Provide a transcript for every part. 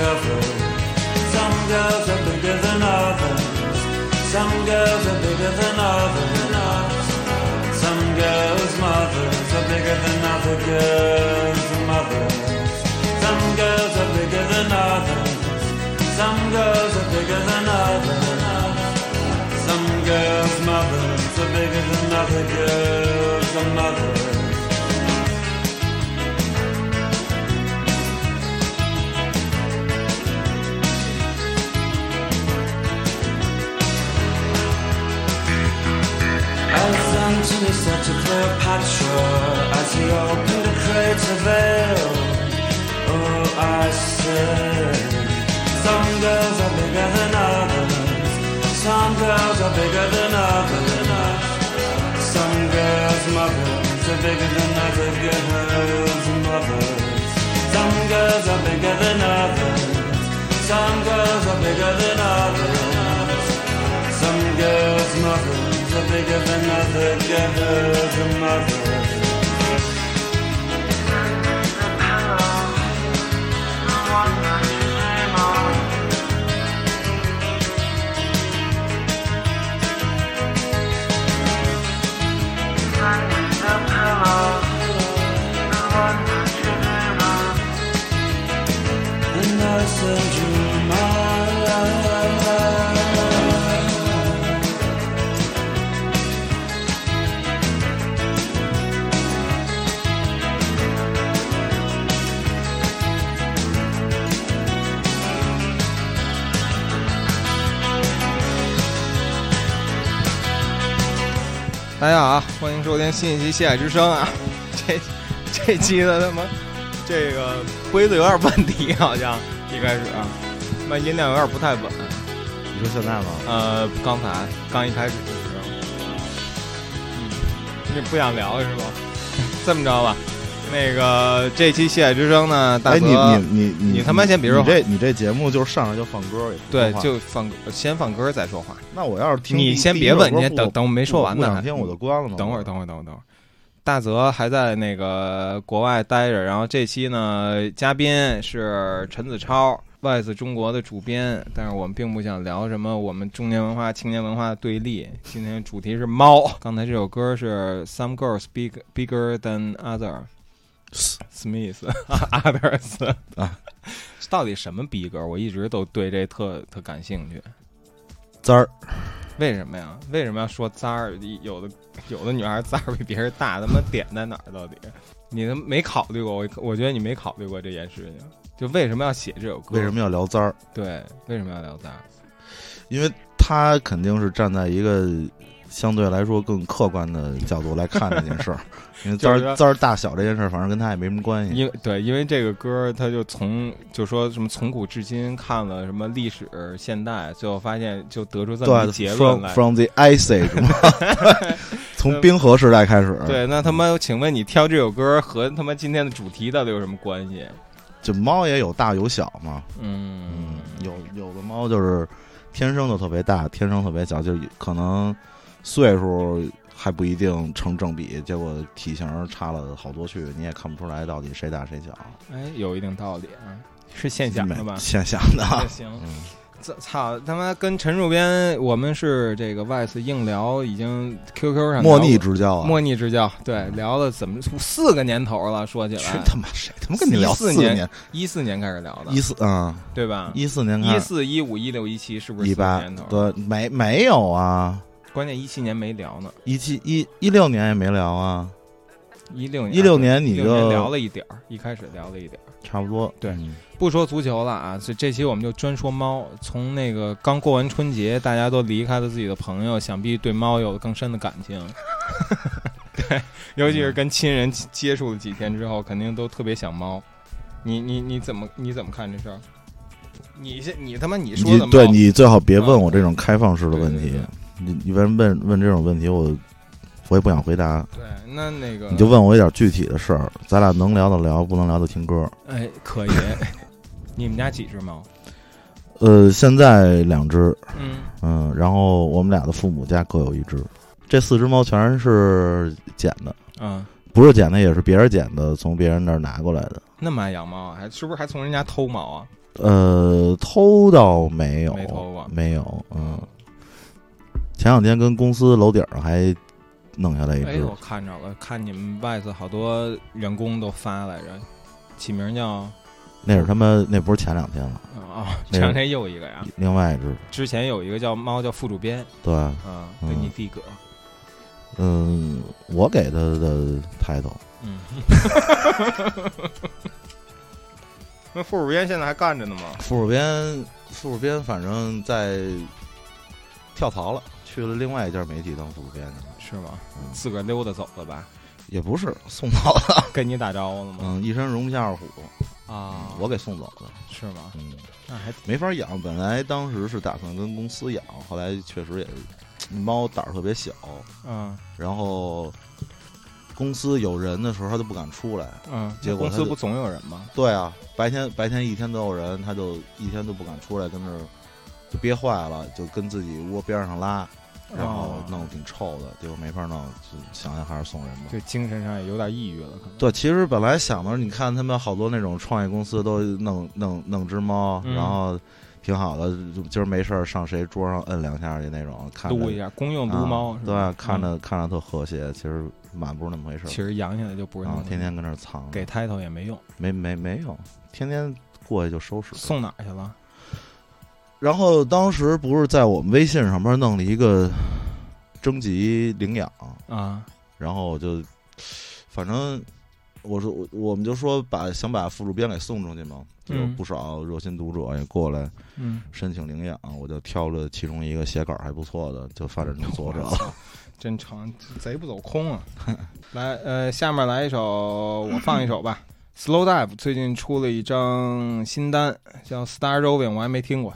just some girls are bigger than others. Some girls are bigger than others. Some girls' mothers are bigger than other girls' mothers. Some girls are bigger than others. Some girls are bigger than others. Some girls' mothers are bigger than other girls' mothers. As Antony said to Cleopatra as he opened a crater veil, oh, I said, some girls are bigger than others, some girls are bigger than others, some girls' mothers are bigger than other girls' mothers, some girls are bigger than others, some girls are bigger than others. Some girls' mothers Tabii ki ben adı canım adı 大家好啊，欢迎收听新一期《西海之声》啊。这这期的他妈这个规则有点问题，好像一开始啊，那音量有点不太稳。你说现在吗？呃，刚才刚一开始的时候，嗯，你不想聊是吧？这么着吧，那个这期《西海之声》呢，大哎，泽，你你你你他妈先别说你这你这节目就是上来就放歌，也对就放先放歌再说话。那我要是听你先别问，你先等等我没说完呢。还不想听我就关了嘛。等会儿，等会儿，等会儿，等会儿。大泽还在那个国外待着，然后这期呢，嘉宾是陈子超，外子中国的主编。但是我们并不想聊什么我们中年文化、青年文化的对立。今天主题是猫。刚才这首歌是 Some Girls Big Bigger Than Other Smith Others 啊，到底什么逼格？我一直都对这特特感兴趣。滋儿，为什么呀？为什么要说簪儿？有的有的女孩簪儿比别人大，他妈点在哪儿？到底 你没考虑过？我我觉得你没考虑过这件事情。就为什么要写这首歌？为什么要聊滋儿？对？为什么要聊簪儿？因为他肯定是站在一个相对来说更客观的角度来看这件事儿。因为滋就是说儿滋儿大小这件事儿，反正跟他也没什么关系。因为对，因为这个歌，他就从就说什么从古至今看了什么历史、现代，最后发现就得出这么一对结论，from 来。from the ice age，从冰河时代开始。，对，那他妈，请问你挑这首歌和他妈今天的主题到底有什么关系？就猫也有大有小嘛。嗯嗯，有有的猫就是天生就特别大，天生特别小，就可能岁数还不一定成正比，结果体型差了好多去，你也看不出来到底谁大谁小。哎，有一定道理啊，是现象的吧？现象的。行，嗯，这操他妈跟陈主编，我们是这个外次硬聊，已经 QQ 上莫逆聊之交啊！莫逆之交，对，聊了怎么四个年头了，说起去来，他妈谁他妈跟你聊14年年？一四年开始聊的一，四啊，对吧？一四年开始，一四、一五、一六、一七，是不是一八年头？对，没没有啊？关键一七年没聊呢，一七一一六年也没聊啊，一六年一六年你16年就聊了一点儿，一开始聊了一点儿。差不多。对嗯不说足球了啊，这这期我们就专说猫。从那个刚过完春节，大家都离开了自己的朋友，想必对猫有了更深的感情。对，尤其是跟亲人接触了几天之后，肯定都特别想猫。你你你怎么你怎么看这事儿？你先你他妈你说的对你最好别问我嗯这种开放式的问题你你问问问这种问题，我我也不想回答。对，那那个你就问我一点具体的事儿，咱俩能聊的聊，不能聊的听歌。哎，可以。你们家几只猫？呃，现在两只，嗯，嗯，然后我们俩的父母家各有一只。这四只猫全是捡的，嗯，不是捡的也是别人捡的，从别人那儿拿过来的。那么爱养猫，还是不是还从人家偷猫啊？呃，偷倒没有，没偷过没有。嗯，前两天跟公司楼顶上还弄下来一哎，只我，看着了，看你们外头好多员工都发来着，起名叫那是他妈那不是前两天了，啊，那前两天又一个呀，另外一只，之前有一个叫猫叫副主编，对，啊，嗯。给你弟哥，嗯，我给他的 title，嗯，那副主编现在还干着呢吗？副主编，副主编反正在跳槽了，去了另外一家媒体当副主编去了，是吗？嗯自个儿溜达走了吧？也不是送走了，跟你打招呼了吗？嗯，一身容不下二虎，啊，我给送走了，是吗？嗯。那还没法养，本来当时是打算跟公司养，后来确实也是猫胆儿特别小，嗯然后公司有人的时候它都不敢出来。嗯，结果他就公司不总有人吗？对啊，白天白天一天都有人，它就一天都不敢出来，跟那儿就憋坏了，就跟自己窝边上拉，然后哦弄挺臭的，结果没法弄，就想想还是送人吧。就精神上也有点抑郁了，可能。对，其实本来想的，你看他们好多那种创业公司都弄弄弄只猫，嗯然后挺好的，就今儿没事儿上谁桌上摁两下去那种，看着撸一下，公用撸猫啊是吧，对，看嗯着看着特和谐，其实满不是那么回事儿其实养起来就不是那么，啊天天跟那儿藏，给 title 也没用，没没没用，天天过去就收拾。送哪儿去了？然后当时不是在我们微信上边弄了一个征集领养，啊，然后就反正我说我我们就说把想把副主编给送出去嘛，就有嗯不少热心读者也过来嗯，申请领养，我就挑了其中一个写稿还不错的，就发展成作者了。真成贼不走空啊！来，呃，下面来一首，我放一首吧。Slow Dive 最近出了一张新单，叫 Star Roving，我还没听过。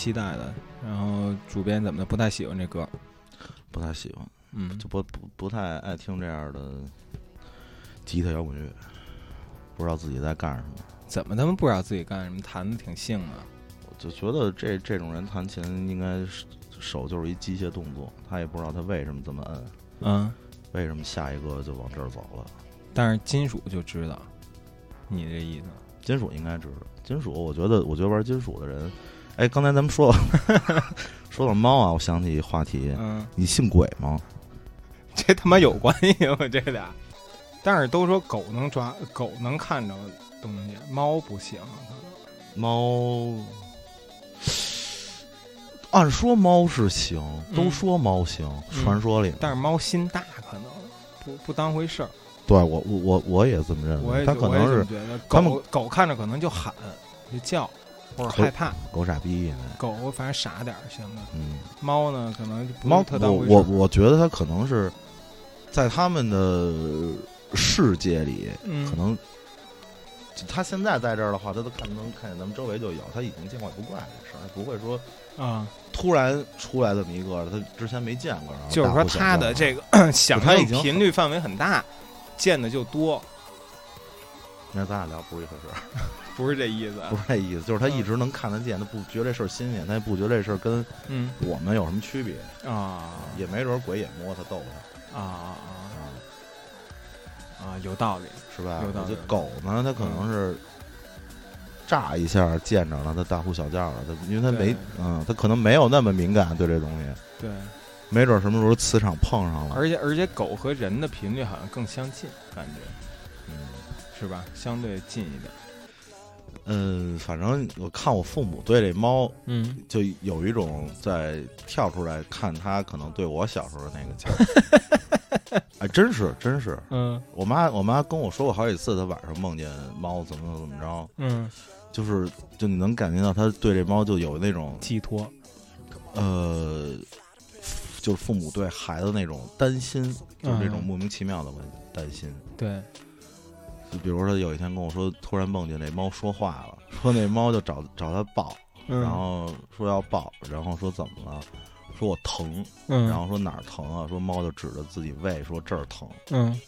期待的。然后主编怎么的不太喜欢这歌？不太喜欢，嗯，就不不不太爱听这样的吉他摇滚乐，不知道自己在干什么。怎么他们不知道自己干什么？弹的挺性啊。我就觉得这这种人弹琴应该手就是一机械动作，他也不知道他为什么这么摁，嗯，为什么下一个就往这儿走了。但是金属就知道，你这意思。金属应该知道，金属我觉得我觉得玩金属的人，哎，刚才咱们说 说到猫啊，我想起一话题，嗯，你信鬼吗？这他妈有关系吗？这俩？但是都说狗能抓，狗能看着东西，猫不行。猫，按说猫是行，都嗯说猫行，嗯传说里。但是猫心大，可能不不当回事儿。对我我我我也这么认为，我也它可能是他们狗狗看着可能就喊就叫或者害怕，狗傻逼呢。狗反正傻点儿行的，嗯，猫呢可能就不猫，特当我我觉得它可能是在他们的世界里，嗯可能他现在在这儿的话，他都看能看见咱们周围就有，他已经见怪不怪这事儿，不会说啊，突然出来这么一个，他之前没见过，就是说大呼小叫它的这个 响应它已经频率范围很大，见的就多，那咱俩聊不是一回事儿，不是这意思啊不。是这意思，就是他一直能看得见，他不觉得这事儿新鲜，他也不觉得这事儿跟嗯我们有什么区别，啊也没准儿鬼也摸他逗他，啊啊啊，啊，有道理。是吧？有道理我觉得狗呢，它可能是乍一下见着了，它大呼小叫了，它因为它没，嗯，它可能没有那么敏感对这东西，对，没准什么时候磁场碰上了，而且而且狗和人的频率好像更相近，感觉嗯。是吧？相对近一点。嗯，反正我看我父母对这猫嗯，就有一种在跳出来看它可能对我小时候那个劲儿，哎，真是真是，嗯。我妈我妈跟我说过好几次，她晚上梦见猫怎么怎么着，嗯，就是就你能感觉到她对这猫就有那种寄托。呃，就是父母对孩子那种担心，就是这种嗯。莫名其妙的担心。对，就比如说有一天跟我说，突然梦见那猫说话了，说那猫就找找他抱，嗯然后说要抱，然后说怎么了？说我疼，嗯，然后说哪儿疼啊？说猫就指着自己胃说这儿疼，嗯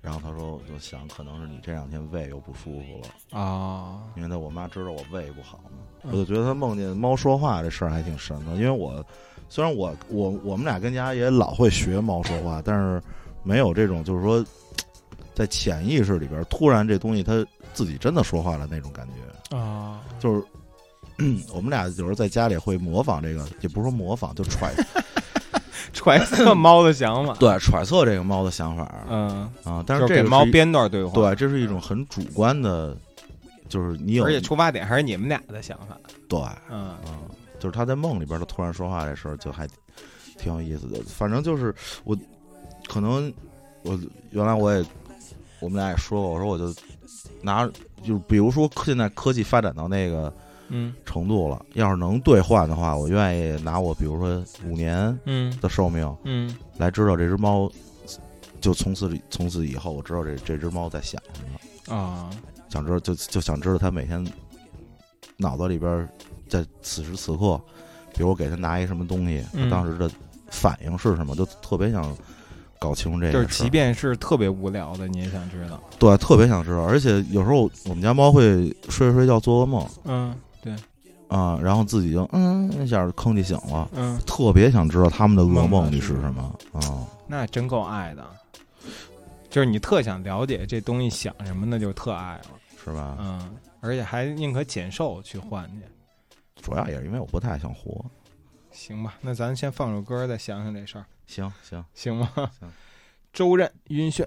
然后他说我就想可能是你这两天胃又不舒服了，啊，因为他我妈知道我胃不好嘛，嗯我就觉得他梦见猫说话这事儿还挺神的，因为我虽然我我我们俩跟家也老会学猫说话，但是没有这种就是说在潜意识里边突然这东西它自己真的说话了那种感觉，啊，就是。我们俩有时候在家里会模仿这个，也不是说模仿，就揣 揣测猫的想法。对揣测这个猫的想法嗯，啊。但是给猫编段对话。对，这是一种很主观的，就是你有而且出发点还是你们俩的想法。对，嗯嗯，就是他在梦里边，他突然说话这事儿就还挺有意思的。反正就是我可能我原来我也我们俩也说过，我说我就拿就是比如说现在科技发展到那个嗯。程度了，要是能兑换的话，我愿意拿我比如说五年嗯。的寿命嗯。来知道这只猫。就从此从此以后，我知道这这只猫在想什么，啊，想知道就就想知道它每天脑子里边在此时此刻，比如我给它拿一什么东西，他嗯。当时的反应是什么，就特别想搞清楚这个就是。即便是特别无聊的，你也想知道。对，特别想知道。而且有时候我们家猫会睡着睡觉做噩梦嗯，对，啊，然后自己就嗯一下吭叽醒了，嗯，特别想知道他们的噩梦梦里是是什么啊。那真够爱的。就是你特想了解这东西想什么，那就特爱了。是吧？嗯，而且还宁可减寿去换去。主要也是因为我不太想活。行吧，那咱先放首歌，再想想这事儿，行行，行吗？行周任晕眩。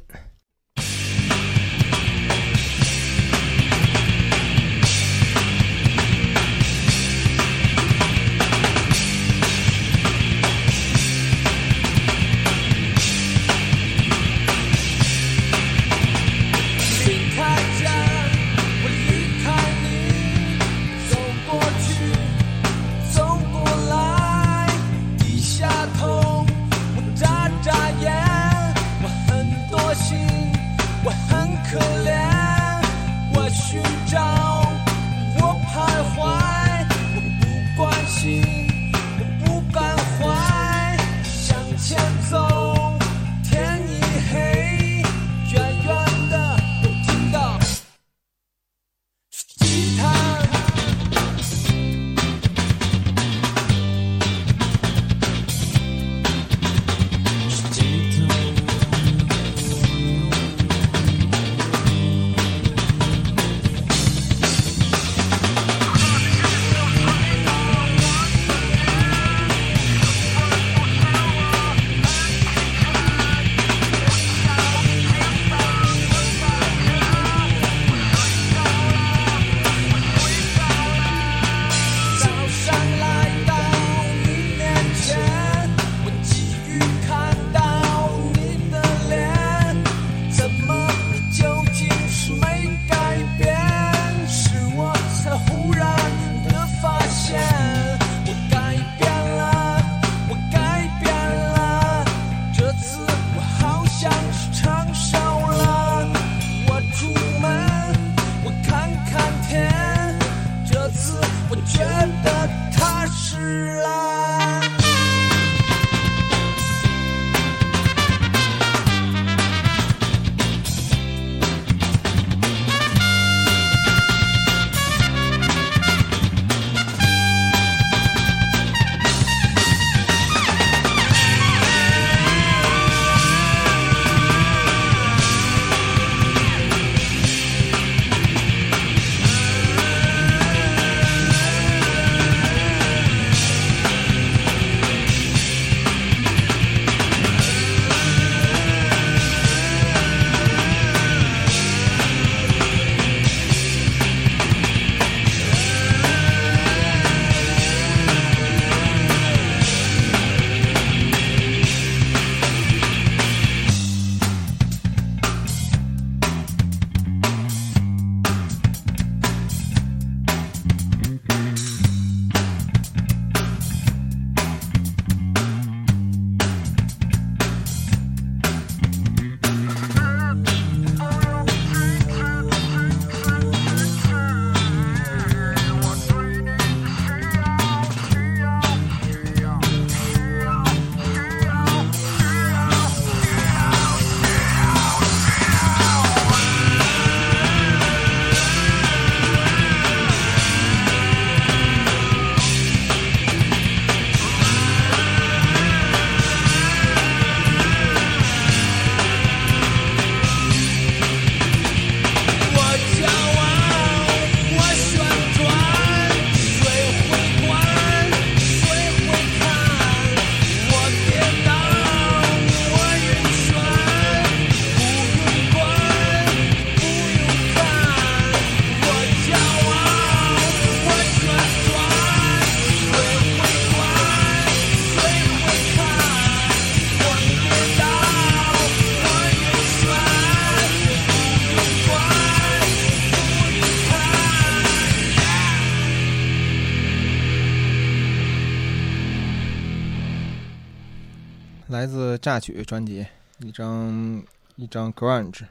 榨取专辑，一张一张 grunge，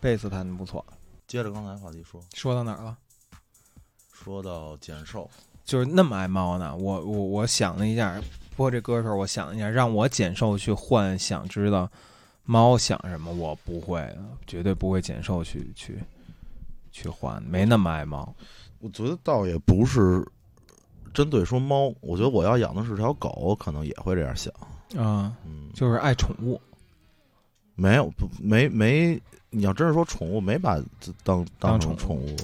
贝斯弹的不错。接着刚才话题说，说到哪儿了？说到减瘦，就是那么爱猫呢？我我我想了一下，播这歌的时候，我想了一下，让我减瘦去换，想知道猫想什么，我不会的，绝对不会减瘦去去去换，没那么爱猫。我觉得倒也不是针对说猫，我觉得我要养的是条狗，可能也会这样想。啊、嗯，就是爱宠物。没有不没没，你要真是说宠物，没把当当成宠宠物。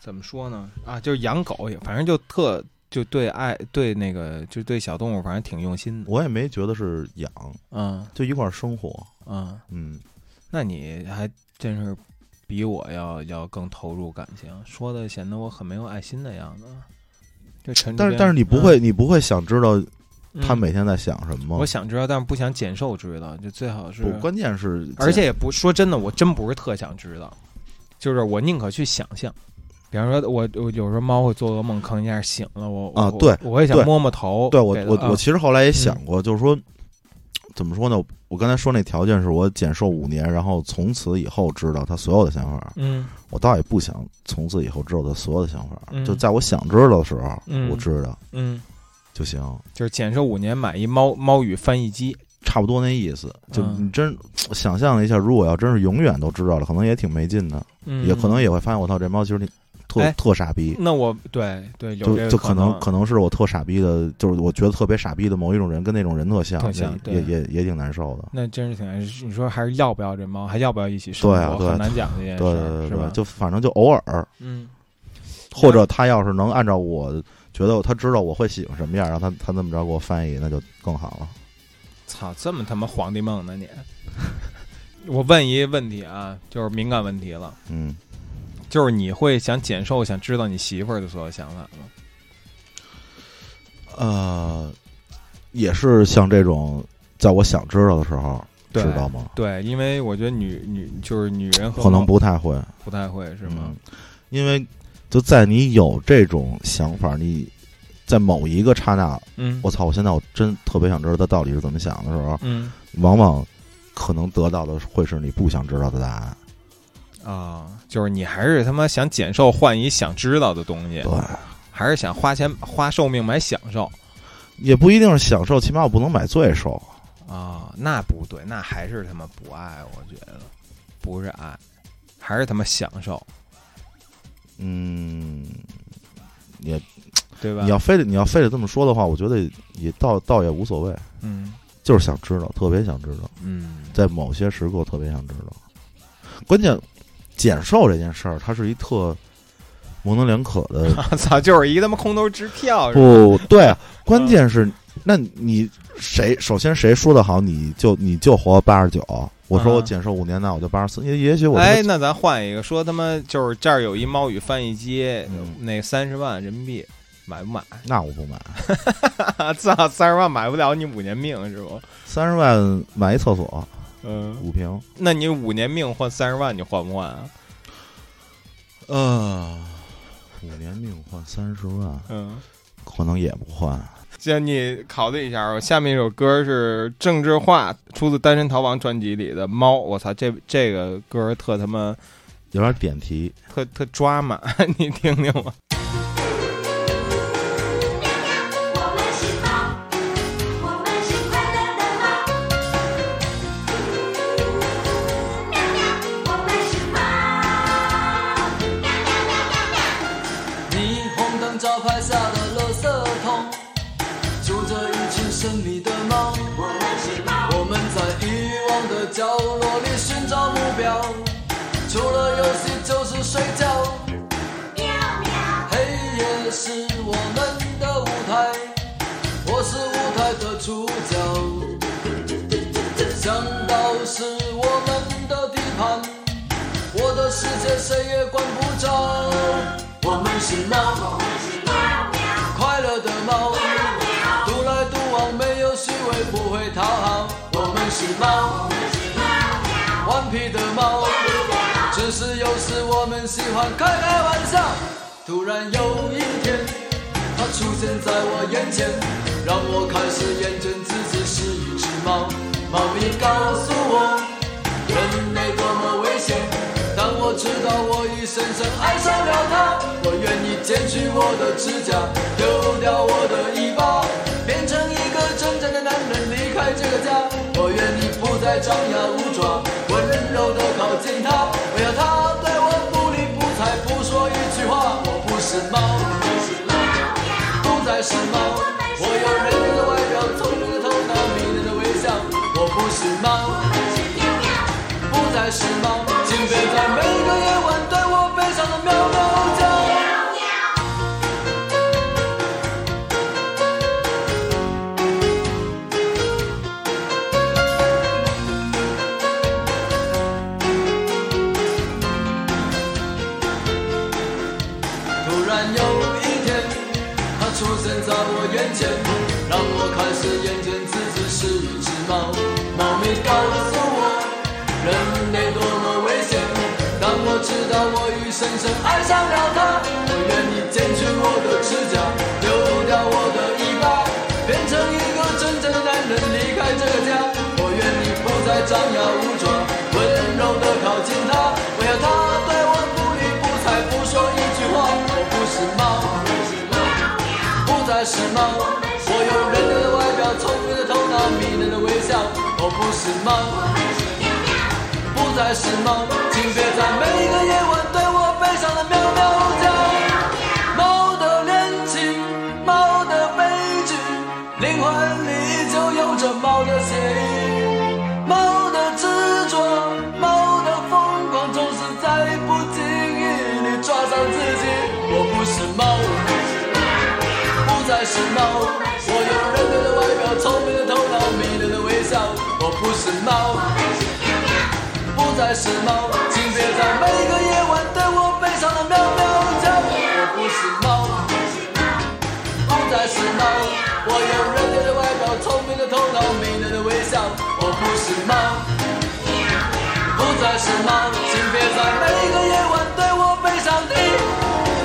怎么说呢？啊，就是养狗也，反正就特就对爱对那个就对小动物，反正挺用心的。我也没觉得是养，嗯就一块儿生活。嗯，嗯，那你还真是比我要要更投入感情，说的显得我很没有爱心的样子。但是但是你不会，你不会想知道嗯他每天在想什么。我想知道，但是不想减瘦知道，就最好是不，关键是，而且也不说真的，我真不是特想知道，就是我宁可去想象。比方说我，我有时候猫会做噩梦，吭一下醒了，我我啊对我也想摸摸头。对我我啊我其实后来也想过，就是说，怎么说呢？我刚才说那条件是我减瘦五年，然后从此以后知道他所有的想法。嗯我倒也不想从此以后知道他所有的想法，嗯就在我想知道的时候，嗯我知道嗯，就行，就是减寿五年买一猫猫语翻译机。差不多那意思。就嗯你真想象了一下，如果要真是永远都知道了，可能也挺没劲的，嗯，也可能也会发现我操，这猫其实挺特、哎特傻逼。那我对对有就就可可能可能是我特傻逼的，就是我觉得特别傻逼的某一种人，跟那种人特像，特像也也也也挺难受的。那真是挺难受。你说还是要不要这猫，还要不要一起生活？对啊对很难讲这件事对儿，对对对，是吧？就反正就偶尔，嗯，或者他要是能按照我觉得他知道我会喜欢什么样，让他他那么着给我翻译，那就更好了。操，这么他妈皇帝梦呢你！我问一问题啊，就是敏感问题了，嗯，就是你会想减瘦，想知道你媳妇儿的所有想法吗？呃，也是像这种，在我想知道的时候知道吗？对，因为我觉得女女就是女人和可能不太会，不太会是吗嗯？因为就在你有这种想法，你在某一个刹那，嗯，我操！我现在我真特别想知道他到底是怎么想的时候，嗯往往可能得到的会是你不想知道的答案。啊，就是你还是他妈想减寿换一想知道的东西，对，还是想花钱花寿命买享受也不一定是享受，起码我不能买罪受。啊？那不对，那还是他妈不爱，我觉得不是爱，还是他妈享受，嗯，也对吧？你要非得你要非得这么说的话，我觉得也倒倒也无所谓，嗯就是想知道，特别想知道，嗯在某些时刻特别想知道。关键减瘦这件事儿，它是一特模棱两可的我 操，就是一他妈空头支票？不对啊，关键是，那你谁首先谁说的好，你就你就活八十九。我说我啊减寿五年，那我就八十四。也也许我哎，那咱换一个，说他妈就是这儿有一猫语翻译机，嗯那三十万人民币买不买？那我不买，操，三十万买不了你五年命是不？三十万买一厕所嗯，五平。那你五年命换三十万，你换不换啊？呃，五年命换三十万，嗯，可能也不换。既然你考虑一下，我下面一首歌是郑智化出自《单身逃亡》专辑里的《猫》，我操，这这个歌特他妈有点点题，特特抓马，你听听吧。谁也管不着。我们是猫，是喵喵快乐的猫，喵，独来独往，没有虚伪，不会讨好。我们是猫，是喵喵顽皮的猫，喵。只是有时我们喜欢开开玩笑。突然有一天，它出现在我眼前，让我开始厌倦自己是一只猫，猫咪告诉我，我已深深爱上了他，我愿意剪去我的指甲，丢掉我的尾巴，变成一个真正的男人，离开这个家。我愿意不再张牙舞爪，温柔的靠近他，我要他对我不理不睬，不说一句话。我不是猫，不再是猫，我有人类的外表，聪明的头脑，迷人的微笑。我不是猫。不再是猫，深爱上了他，我愿意剪去我的指甲，丢掉我的尾巴，变成一个真正的男人，离开这个家。我愿意不再张牙舞爪，温柔的靠近他，我要他对我不理不睬，不说一句话。我不是猫，不再是猫，我有人类的外表，聪明的头脑，迷人的微笑。我不是猫。不再是猫，请别在每个夜晚爱上了喵喵叫。猫的恋情，猫的悲剧，灵魂里就有着猫的血液。猫的执着，猫的疯狂，总是在不经意里抓伤自己。我不是猫，不再是猫，我有人类的外表，聪明的头脑，迷人的微笑。我不是猫。不再是猫，请别在每个夜晚不再是猫，我有人类的外表，聪明的头脑，迷人的微笑。我不是猫，不再是猫，请别在每个夜晚对我悲伤的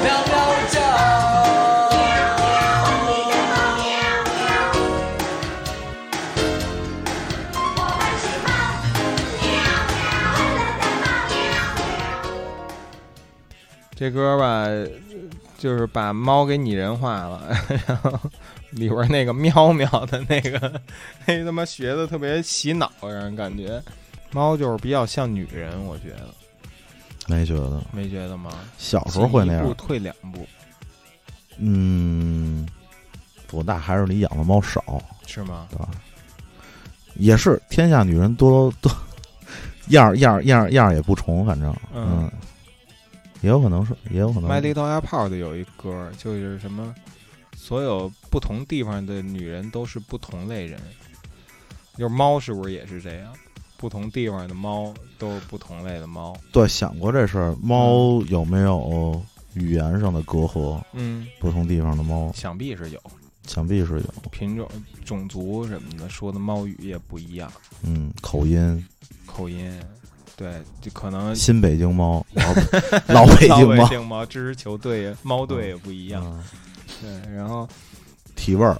喵喵叫。这歌吧，就是把猫给拟人化了，然后里边那个喵喵的那个，那他妈学的特别洗脑，让人感觉猫就是比较像女人，我觉得，没觉得，没觉得吗？小时候会那进一步样。退两步，嗯，不，大还是你养的猫少，是吗？对吧？也是，天下女人多多样儿样儿样儿样儿也不重，反正嗯嗯，也有可能是，也有可能 My 是 Little Airport 有一歌，就是什么，所有不同地方的女人都是不同类人，就是猫是不是也是这样？不同地方的猫都是不同类的猫。对想过这事儿，猫有没有语言上的隔阂？嗯，不同地方的猫，想必是有。想必是有，品种、种族什么的，说的猫语也不一样，嗯，口音，口音，对，就可能新北京猫，老 老北京猫，北京猫支持球队猫队也不一样。嗯。对，然后体味儿，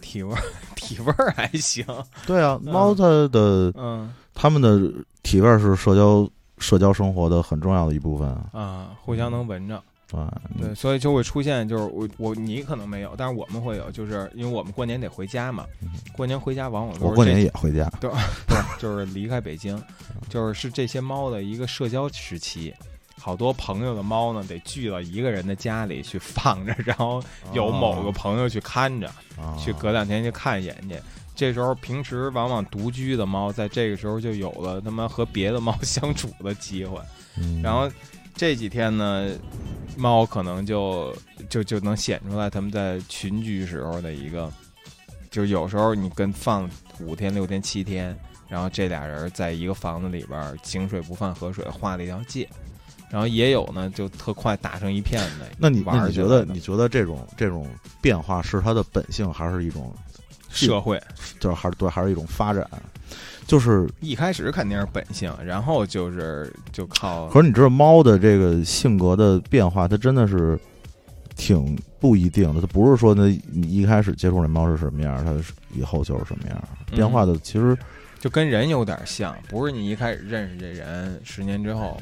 体味儿，体味儿还行，对啊，嗯。猫它的嗯。它们的体味儿是社交社交生活的很重要的一部分啊，啊，互相能闻着。啊，对，所以就会出现，就是我我你可能没有，但是我们会有，就是因为我们过年得回家嘛，过年回家往往都是过年也回家，对 对，就是离开北京，就是是这些猫的一个社交时期。好多朋友的猫呢，得聚到一个人的家里去放着，然后有某个朋友去看着，啊去隔两天去看一眼去。这时候平时往往独居的猫，在这个时候就有了他妈和别的猫相处的机会。嗯然后这几天呢，猫可能就就就能显出来它们在群居时候的一个，就有时候你跟放五天、六天、七天，然后这俩人在一个房子里边儿井水不犯河水，画了一条界。然后也有呢，就特快打成一片的。那你玩那你觉得你觉得这种这种变化是它的本性，还是一种社会就是还是对，还是一种发展？就是，一开始肯定是本性，然后就是就靠可是你知道猫的这个性格的变化，它真的是挺不一定的，它不是说呢，你一开始接触这猫是什么样，它以后就是什么样，嗯变化的其实就跟人有点像，不是你一开始认识这人，十年之后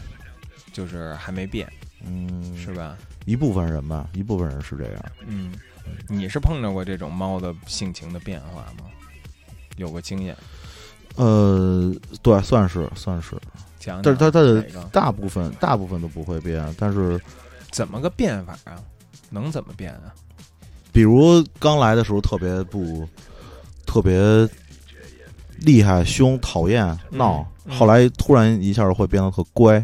就是还没变，嗯是吧？一部分人吧，一部分人是这样。嗯，你是碰着过这种猫的性情的变化吗？有过经验？呃，对，算是算是，讲讲但是它它的哪个大部分大部分都不会变，但是怎么个变法啊？能怎么变啊？比如刚来的时候特别不特别厉害、凶、讨厌、闹，嗯后来突然一下会变得特乖，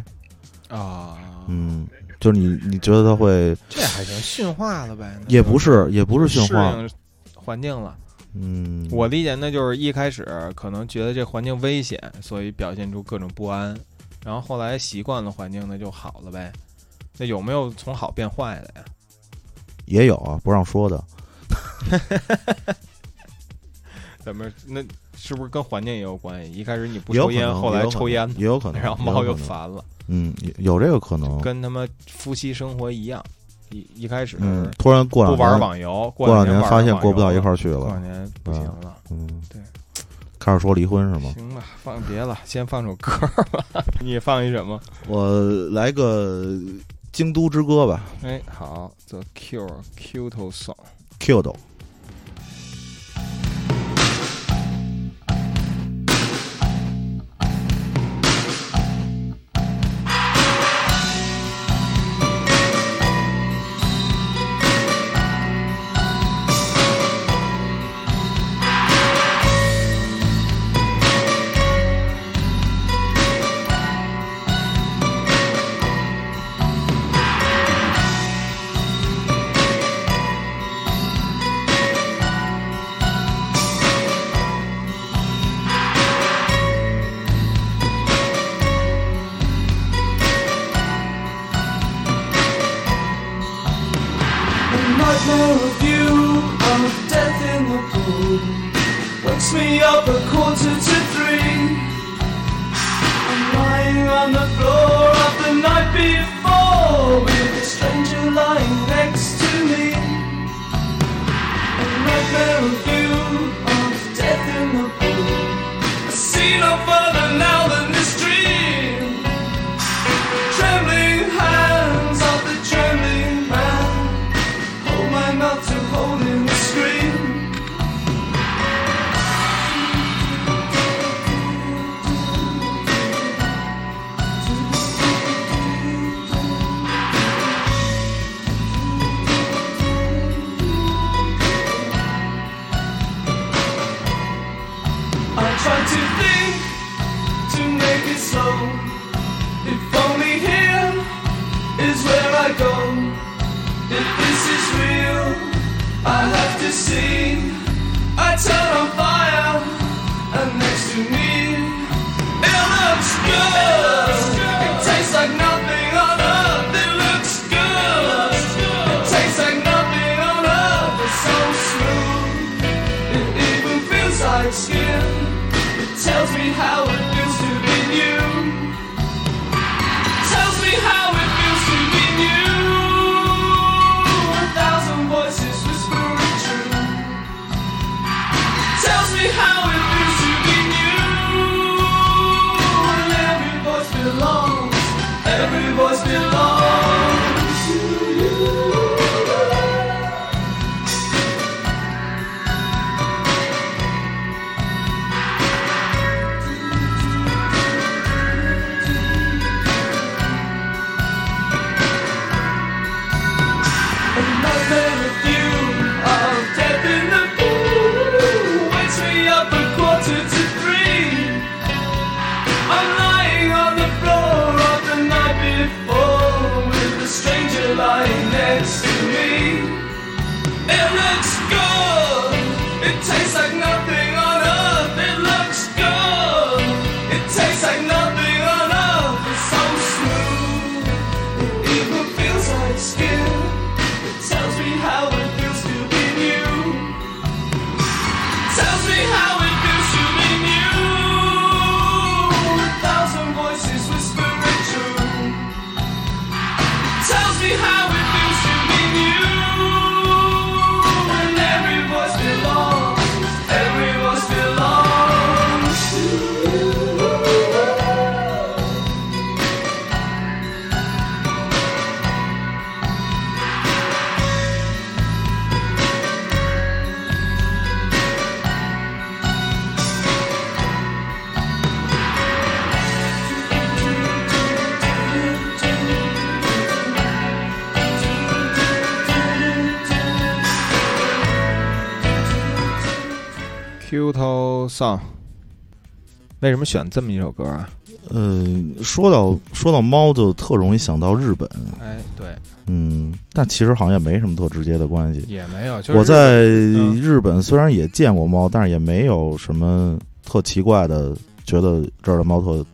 啊，嗯，就是你你觉得他会，这还行，驯化了呗？也不是也不是驯化，环境了。嗯，我理解那就是一开始可能觉得这环境危险，所以表现出各种不安，然后后来习惯了环境，那就好了呗。那有没有从好变坏的呀？也有啊，不让说的，怎么那是不是跟环境也有关系？一开始你不抽烟，后来抽烟，也有可能，然后猫又烦了，嗯，有有这个可能，跟他妈夫妻生活一样，一一开始嗯，突然过不玩网游，过两年发现过不到一块儿去了过两，年不行了。嗯，对，开始说离婚是吗？行吧，放别了，先放首歌吧。你放一什么？我来个京都之歌吧哎，好，The Cure Kyoto Song。，Kyoto。Song，为什么选这么一首歌啊？呃，说到说到猫，就特容易想到日本，哎，对，嗯，但其实好像也没什么特直接的关系。也没有，就是我在嗯日本虽然也见过猫，但是也没有什么特奇怪的，觉得这儿的猫特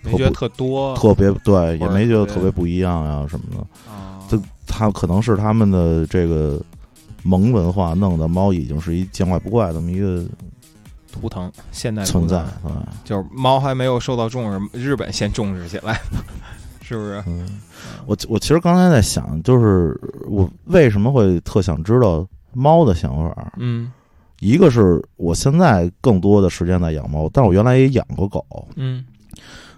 没觉得特多特别对，也没觉得特别不一样呀什么的。啊，这它可能是他们的这个萌文化弄的猫已经是一见怪不怪这么一个图腾现代存在腾，啊。就是猫还没有受到重视，日本先重视起来，是不是？嗯，我我其实刚才在想，就是我为什么会特想知道猫的想法。嗯一个是我现在更多的时间在养猫，但我原来也养过狗。嗯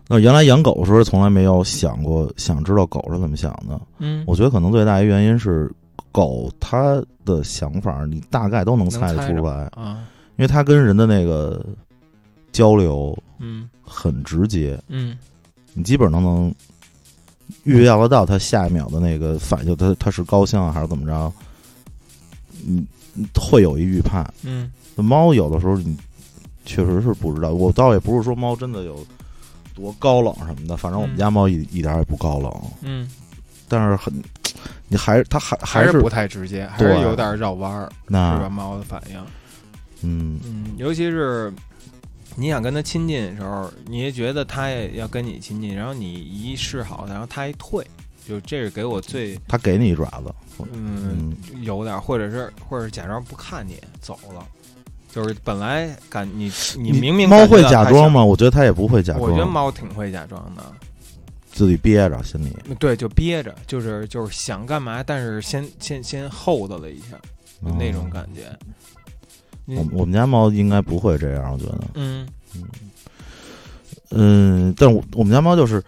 那原来养狗的时候，从来没有想过想知道狗是怎么想的。嗯，我觉得可能最大一原因是狗它的想法，你大概都能猜得出来，啊，因为它跟人的那个交流嗯很直接，嗯你基本上能预料得到它下一秒的那个反应，它它是高兴啊还是怎么着，嗯，会有一预判。嗯猫有的时候你确实是不知道，我倒也不是说猫真的有多高冷什么的，反正我们嗯家猫一一点也不高冷，嗯，但是很，你还是它还是还是不太直接，还是对有点绕弯儿，是吧？那猫的反应，嗯嗯，尤其是你想跟它亲近的时候，你也觉得它也要跟你亲近，然后你一示好，然后它一退，就这是给我最它给你一爪子，嗯有点，或者是或者是假装不看你走了，就是本来感你你明明猫会？假装吗？我觉得它也不会假装，我觉得猫挺会假装的，自己憋着心里。对，就憋着，就是就是想干嘛，但是先先先 hold 了一下，就那种感觉。我我们家猫应该不会这样，我觉得。嗯。嗯，但我我们家猫就是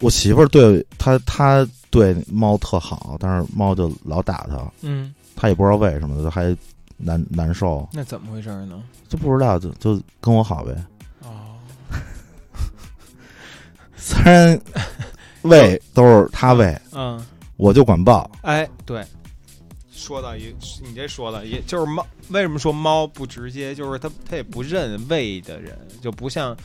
我媳妇儿对它，它对猫特好，但是猫就老打它，嗯，它也不知道为什么，它还难难受，那怎么回事呢？就不知道就就跟我好呗。哦，虽然喂 都是它喂，嗯，我就管抱。哎，对，说到一，你这说的，也就是猫，为什么说猫不直接？就是它它也不认喂的人，就不像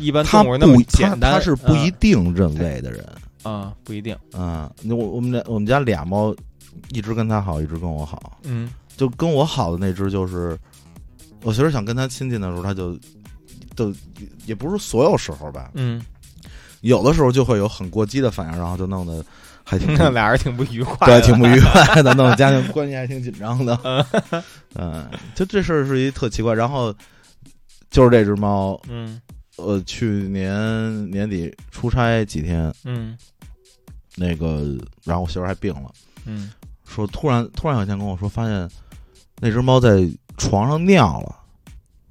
一般它动物那么简单。它是不一定认喂的人。啊、不一定。啊，那我我们家我们家俩猫一直跟它好，一直跟我好。嗯就跟我好的那只就是，我其实想跟它亲近的时候，它就就也不是所有时候吧，嗯，有的时候就会有很过激的反应，然后就弄得还挺那俩人挺不愉快对，的，挺不愉快的，弄得家庭关系还挺紧张的。嗯，就这事儿是一特奇怪。然后就是这只猫，嗯呃，去年年底出差几天，嗯那个，然后我媳妇儿还病了，嗯说突然突然有一天跟我说，发现那只猫在床上尿了，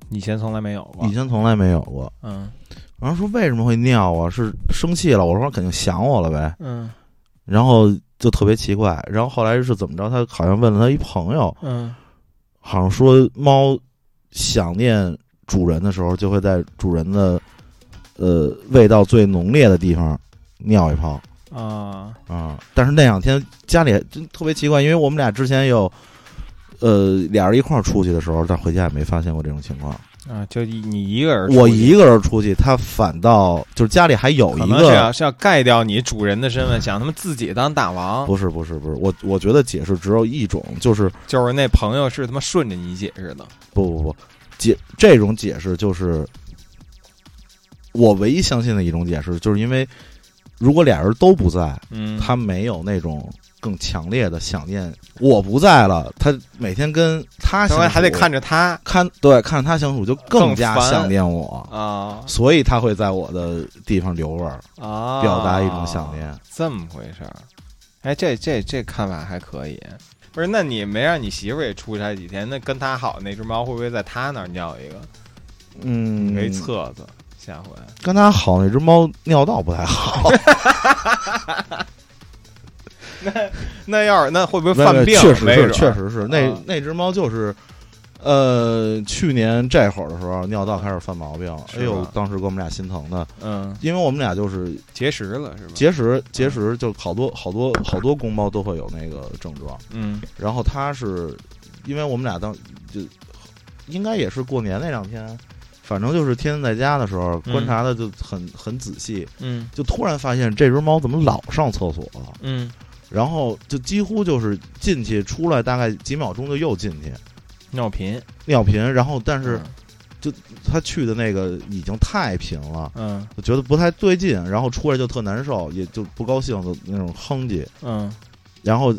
以前从来没有过以。前从来没有过。嗯然后说为什么会尿啊？是生气了？我说肯定想我了呗。嗯然后就特别奇怪。然后后来是怎么着？他好像问了他一朋友，嗯好像说猫想念主人的时候，就会在主人的呃味道最浓烈的地方尿一泡啊啊。但是那两天家里真特别奇怪，因为我们俩之前有呃俩人一块儿出去的时候，但回家也没发现过这种情况。啊，就你一个人，我一个人出去，他反倒就是家里还有一个是要。是要盖掉你主人的身份，想他妈自己当大王，不是不是不是，我我觉得解释只有一种，就是就是那朋友是他妈顺着你解释的。不不不，解这种解释就是我唯一相信的一种解释，就是因为如果俩人都不在，嗯，他没有那种更强烈的想念。我不在了，他每天跟他相处还得看着他看对看着他相处，就更加想念我，啊所以他会在我的地方留味儿，啊，表达一种想念。这么回事儿。哎，这这这看法还可以。不是，那你没让你媳妇儿也出差几天？那跟他好那只猫会不会在他那儿尿一个？嗯，可以测测，下回。跟他好那只猫尿道不太好，那要是那会不会犯病？确实是，确实是。那、啊那只猫就是，呃，去年这会儿的时候，尿道开始犯毛病，是哎呦，当时给我们俩心疼的，嗯，因为我们俩就是结石了是吧？结石，结石就好多好多好多公猫都会有那个症状，嗯然后它是因为我们俩当就应该也是过年那两天，反正就是天天在家的时候，嗯观察的就很很仔细，嗯就突然发现这只猫怎么老上厕所了，嗯，然后就几乎就是进去出来大概几秒钟就又进去。尿频。尿频，然后但是就他去的那个已经太频了。嗯。我觉得不太对劲，然后出来就特难受，也就不高兴的那种哼唧，嗯。然后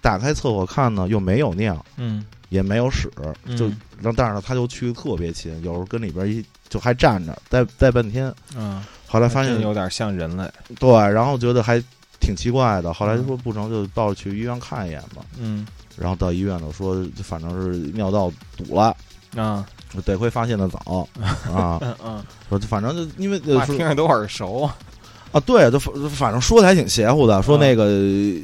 打开厕所看呢，又没有尿，嗯。也没有屎，嗯。就然后但是呢，他就去得特别勤，有时候跟里边一就还站着待待半天，嗯，后来发现有点像人类。对，然后觉得还挺奇怪的，后来就说不成就到去医院看一眼吧，嗯。然后到医院呢说反正是尿道堵了，啊。得亏发现的早 啊，嗯嗯，说反正就因为听着都耳熟。啊，对，就反反正说的还挺邪乎的，说啊那个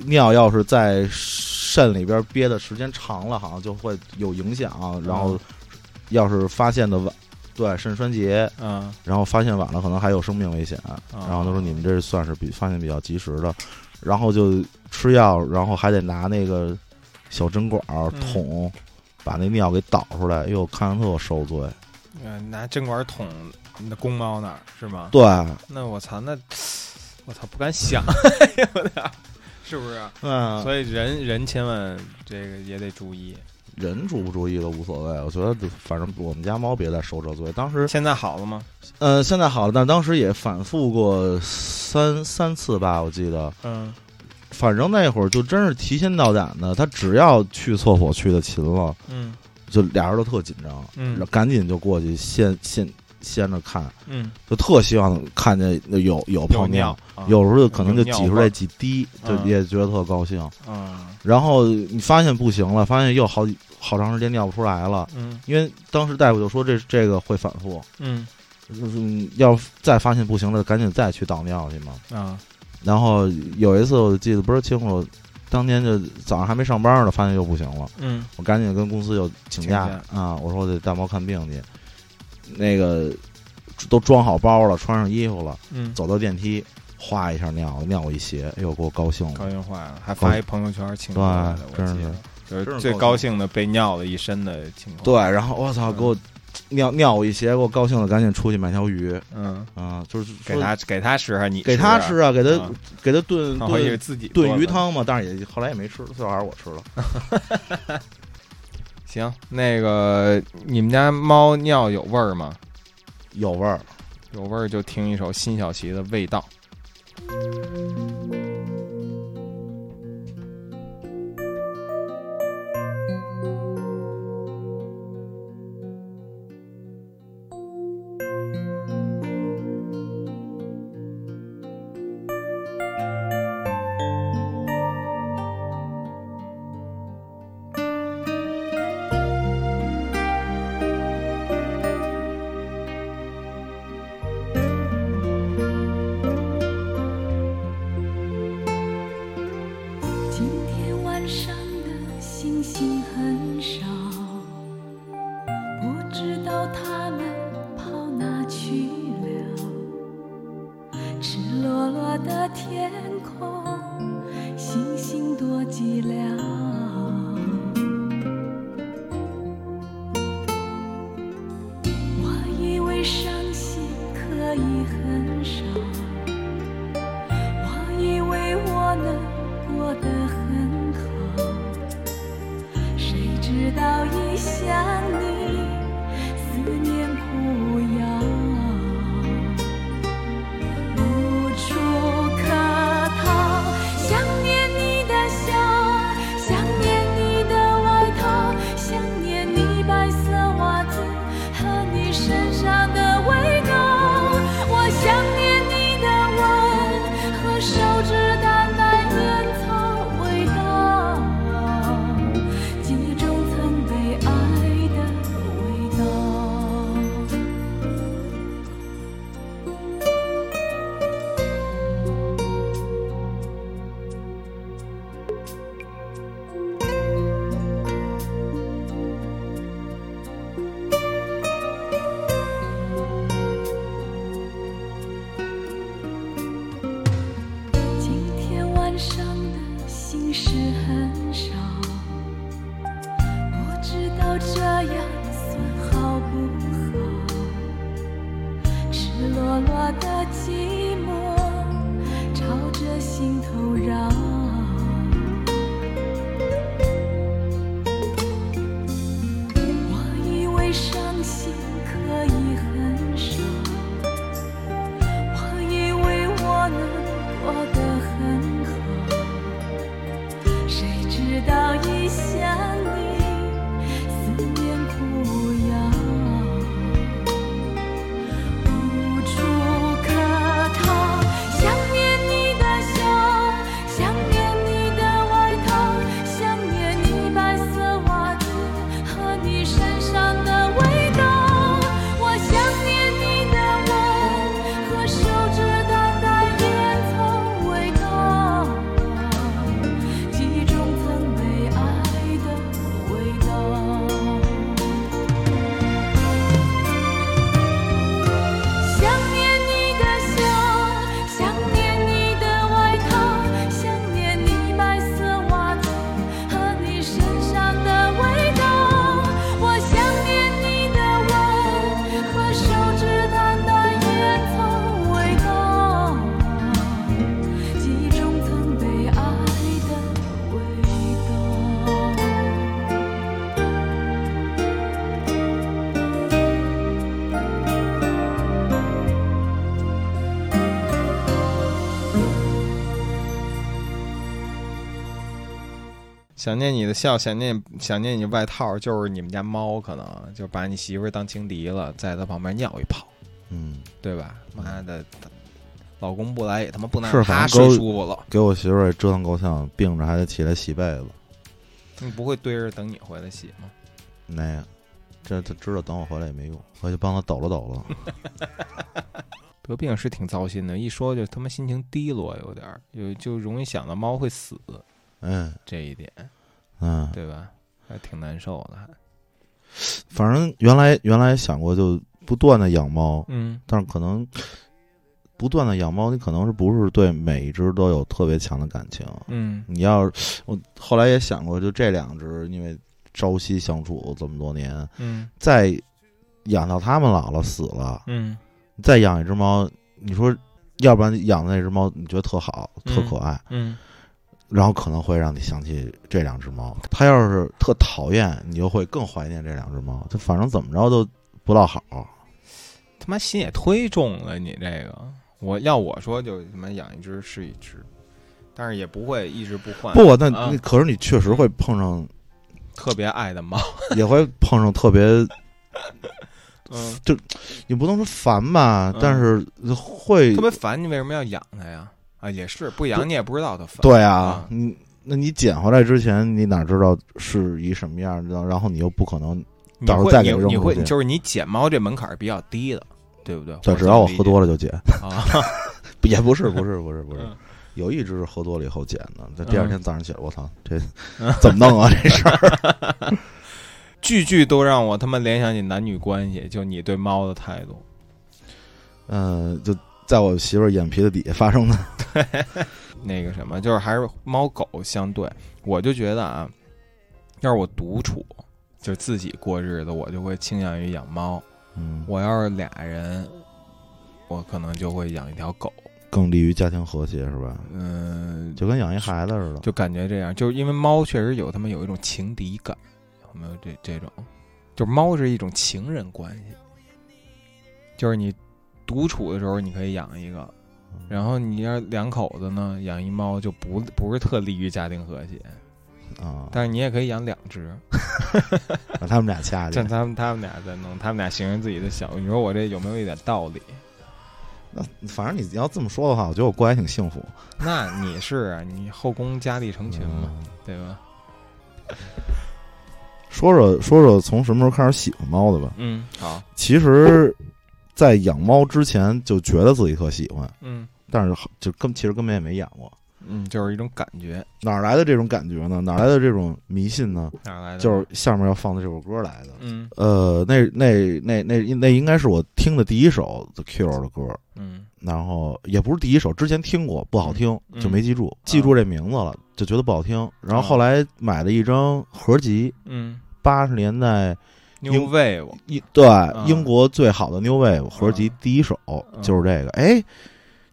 尿要是在肾里边憋的时间长了，好像就会有影响。然后要是发现的晚，对肾衰竭，嗯然后发现晚了，可能还有生命危险。嗯然后他说你们这算是比发现比较及时的，然后就吃药，然后还得拿那个小针管捅，把那尿给导出来。哎呦，看着特受罪。嗯，拿针管捅那公猫那儿是吗？对，那我操，那我操不敢想，有点儿，是不是？嗯，所以人人千万这个也得注意。人注不注意都无所谓，我觉得反正我们家猫别再受这罪。当时现在好了吗？呃，现在好了，但当时也反复过三三次吧，我记得。嗯反正那会儿就真是提心吊胆的，他只要去厕所去的勤了，嗯就俩人都特紧张，嗯赶紧就过去先先掀着看，嗯，就特希望看见有有泡尿，啊有时候可能就挤出来几滴，就嗯也觉得特高兴。嗯然后你发现不行了，发现又好几好长时间尿不出来了，嗯。因为当时大夫就说这这个会反复，嗯。嗯要再发现不行了，赶紧再去倒尿去嘛。啊。然后有一次我记得不是清楚，当天就早上还没上班呢，发现又不行了，嗯。我赶紧跟公司又请假请啊，我说我得带猫看病去。那个都装好包了，穿上衣服了，嗯，走到电梯，哗一下尿尿我一鞋，哎呦给我高兴了。高了。兴坏了，还发一朋友圈庆祝来的，我对真是就是最高兴的被尿了一身的情况。对，，然后我操，给我尿尿我一鞋，给我高兴的，赶紧出去买条鱼嗯，啊，就是给说他给他吃还是你给他吃啊？啊，给他啊给他炖 炖。鱼汤嘛，但是也后来也没吃，最后还是我吃了。行，那个你们家猫尿有味儿吗？有味儿。有味儿就听一首辛晓琪的《味道》。想念你的笑，想念想念你外套，就是你们家猫，可能就把你媳妇儿当情敌了，在她旁边尿一泡，嗯，对吧？妈的，老公不来也他妈不能是让她睡舒服了。给我媳妇折腾够呛，病着还得起来洗被子。你不会堆着等你回来洗吗？那个，这他知道等我回来也没用，回去帮他抖了抖了。得病是挺糟心的，一说就他妈心情低落，有点儿，有就容易想到猫会死嗯这一点，嗯，对吧？还挺难受的，还。反正原来原来想过就不断的养猫，嗯。但是可能不断的养猫，你可能是不是对每一只都有特别强的感情？嗯。你要我后来也想过，就这两只，因为朝夕相处这么多年，嗯。再养到它们老了死了，嗯。再养一只猫，你说要不然养的那只猫你觉得特好、嗯。特可爱，嗯然后可能会让你想起这两只猫。它要是特讨厌，你就会更怀念这两只猫。它反正怎么着都不落好。他妈心也忒重了，你这个，我要我说就他妈养一只是一只，但是也不会一直不换。不，那可是你确实会碰上，特别爱的猫，也会碰上特别，嗯，你不能说烦吧，嗯但是会特别烦。你为什么要养它呀？啊，也是不养你也不知道它烦。对啊啊，你那你捡回来之前，你哪知道是一什么样的？然后你又不可能，到时候再给你你会就是你捡猫这门槛是比较低的，对不对？对，只要我喝多了了就捡，啊，也不是，不是，不是，不是嗯，有一只是喝多了以后捡的，这第二嗯天早上起来，我操，这怎么弄啊？这事儿，句句都让我他妈联想起男女关系，就你对猫的态度。嗯，就在我媳妇儿眼皮子底下发生的。对 那个什么，就是还是猫狗相对，我就觉得啊，要是我独处，就自己过日子，我就会倾向于养猫；嗯，我要是俩人，我可能就会养一条狗。更利于家庭和谐是吧？嗯，就跟养一孩子似的。就感觉这样，就是因为猫确实有他们有一种情敌感，有没有这这种？就是猫是一种情人关系，就是你独处的时候你可以养一个，然后你要两口子呢养一猫就不不是特利于家庭和谐，啊，但是你也可以养两只，把他们俩掐去这。他们他们俩在弄，他们俩形容自己的小，你说我这有没有一点道理？那反正你要这么说的话，我觉得我过得还挺幸福。那你是啊，你后宫佳丽成群嘛，嗯对吧？说说说说从什么时候开始喜欢猫的吧？嗯，好，其实，在养猫之前就觉得自己特喜欢，嗯但是就根其实根本也没养过。嗯，就是一种感觉，哪儿来的这种感觉呢？哪儿来的这种迷信呢？哪儿来的？就是下面要放的这首歌来的。嗯呃，那那那那那应该是我听的第一首 The Cure 的歌，嗯然后也不是第一首，之前听过不好听，嗯就没记住，记住这名字了，就觉得不好听。然后后来买了一张合集，嗯八十年代，New Wave，一对、嗯英国最好的 New Wave 合集第一首、嗯就是这个，哎，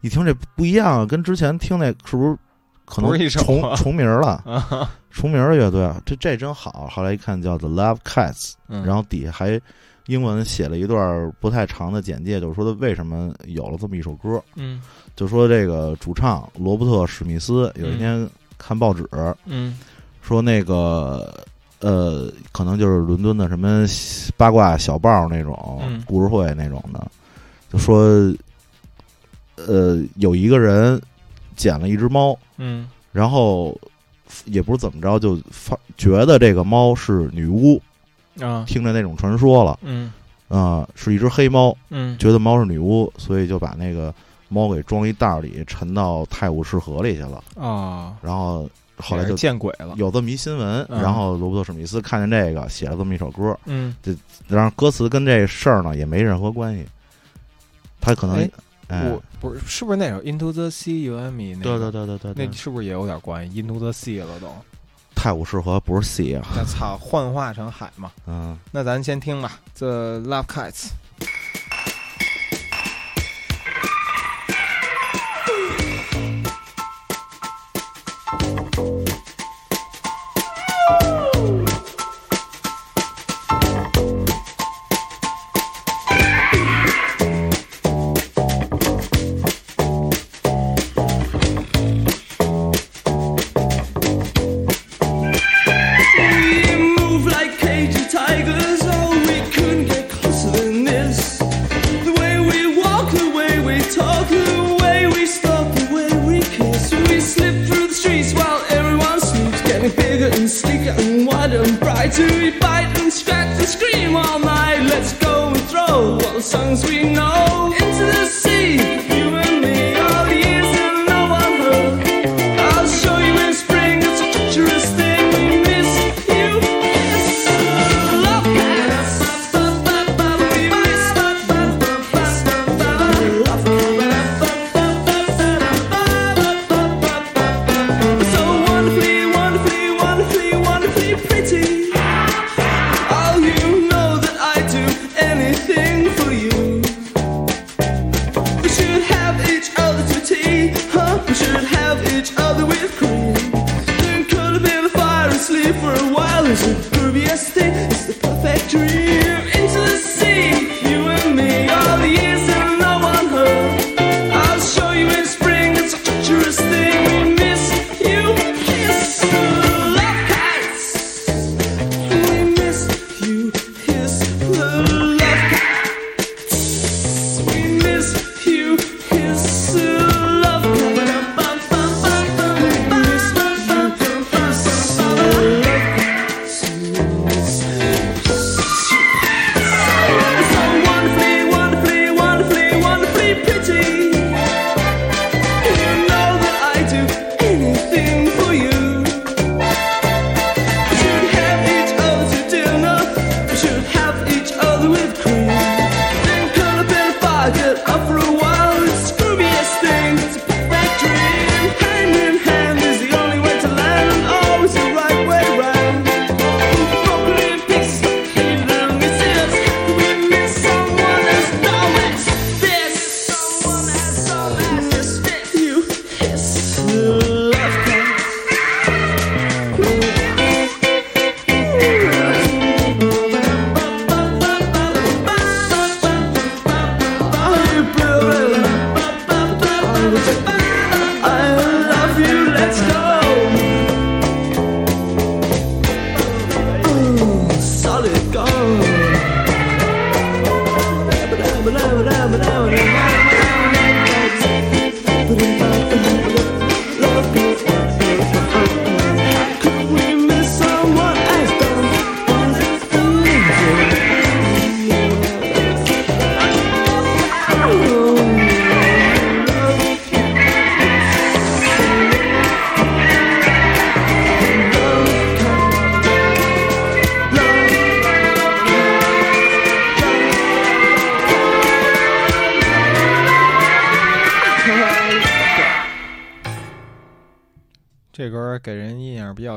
一听这不一样啊，跟之前听那是不是可能重啊重名了？啊，重名 的乐队啊，这这真好。后来一看叫 The Love Cats，、嗯然后底下还英文写了一段不太长的简介，就是说他为什么有了这么一首歌，嗯就说这个主唱罗伯特史密斯有一天看报纸，嗯说那个呃，可能就是伦敦的什么八卦小报那种、嗯。故事会那种的，就说呃，有一个人捡了一只猫，嗯。然后也不知怎么着就发觉得这个猫是女巫，啊。听着那种传说了嗯。啊、是一只黑猫，嗯。觉得猫是女巫，所以就把那个猫给装一袋儿里，沉到泰晤士河里去了。啊，然后后来就见鬼了，有这么一新闻，嗯然后罗伯特史密斯看见这个，写了这么一首歌，嗯这然后歌词跟这事儿呢也没任何关系。他可能哎哎，我不是是不是那首 Into the Sea You and Me 那对个对对对对对，那是不是也有点关系？Into the Sea 了都，泰晤士河不是 sea 啊，那操，幻化成海嘛。嗯。那咱先听吧，The Love Cats。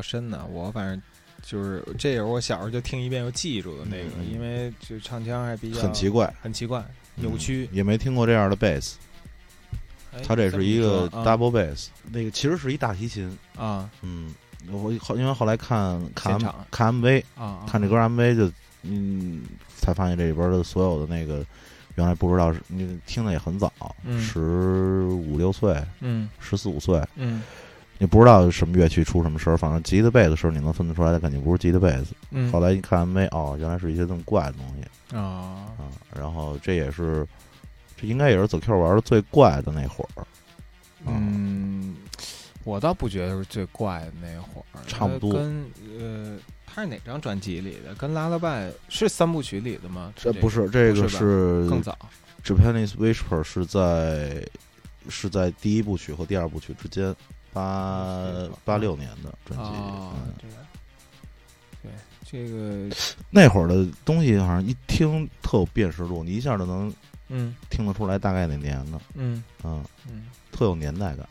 深的，我反正就是这也是我小时候就听一遍就记住的那个，嗯因为就唱腔还比较很奇，怪，很奇怪，扭曲。也没听过这样的贝斯。哎它这是一个这么说 double bass，那个其实是一大提琴。啊嗯，我后因为后来看看现场看 MV，啊啊，看这歌 MV 就嗯，才发现这里边的所有的那个原来不知道是你听的也很早，嗯十五六岁、嗯十四五岁，嗯你不知道什么乐器出什么声儿，反正吉他贝斯时候你能分得出来，它肯定不是吉他贝斯。嗯，后来一看 MV，哦，原来是一些这么怪的东西啊啊。然后这也是，这应该也是走 Q 玩的最怪的那会儿。啊嗯，我倒不觉得是最怪的那会儿，差不多跟呃，它是哪张专辑里的？跟拉拉拜是三部曲里的吗？这不是是这个是更早 Japanese Whisper 是在是在第一部曲和第二部曲之间，八八六年的专辑。啊嗯，对对这个那会儿的东西好像一听特有辨识度，你一下就能嗯听得出来大概哪年的，嗯嗯，嗯特有年代感。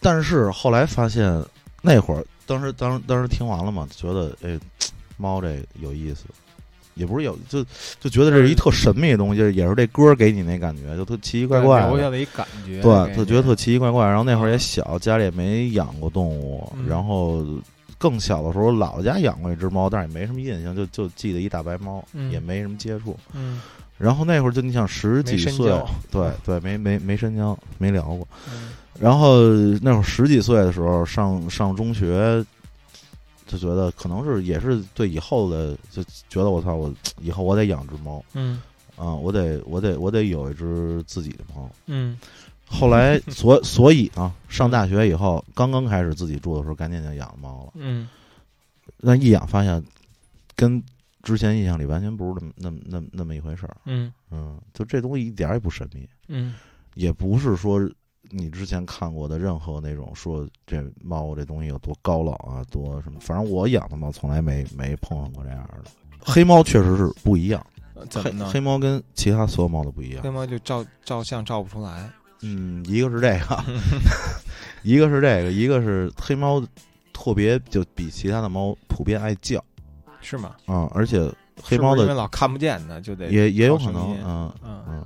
但是后来发现，那会儿当时当时当时听完了嘛，觉得哎，猫这有意思，也不是有就就觉得这是一特神秘的东西，也是这歌给你那感觉，就特奇奇怪怪的留下。的一感觉，对，就觉得特奇奇怪怪。然后那会儿也啊小，家里也没养过动物，嗯然后更小的时候，姥姥家养过一只猫，但是也没什么印象，就就记得一大白猫，嗯也没什么接触。嗯然后那会儿就你想十几岁，对对，没没没深交，没聊过。嗯然后那会儿十几岁的时候，上上中学，就觉得可能是也是对以后的，就觉得我操，我以后我得养只猫嗯啊，我得我得我得有一只自己的猫。嗯后来所所以啊，上大学以后，刚刚开始自己住的时候，赶紧就养猫了。嗯但一养发现跟之前印象里完全不是那么那么那么那么一回事儿。嗯嗯，就这东西一点儿也不神秘，嗯也不是说你之前看过的任何那种说这猫这东西有多高冷啊，多什么，反正我养的猫从来没没碰上过这样的。黑猫确实是不一样？黑黑猫跟其他所有猫都不一样黑。猫就照照相照不出来。嗯，一个是这个，一个是这个，一个是黑猫特别就比其他的猫普遍爱叫是吗？啊、而且黑猫的是因为老看不见呢，就得也也有可能嗯嗯，嗯，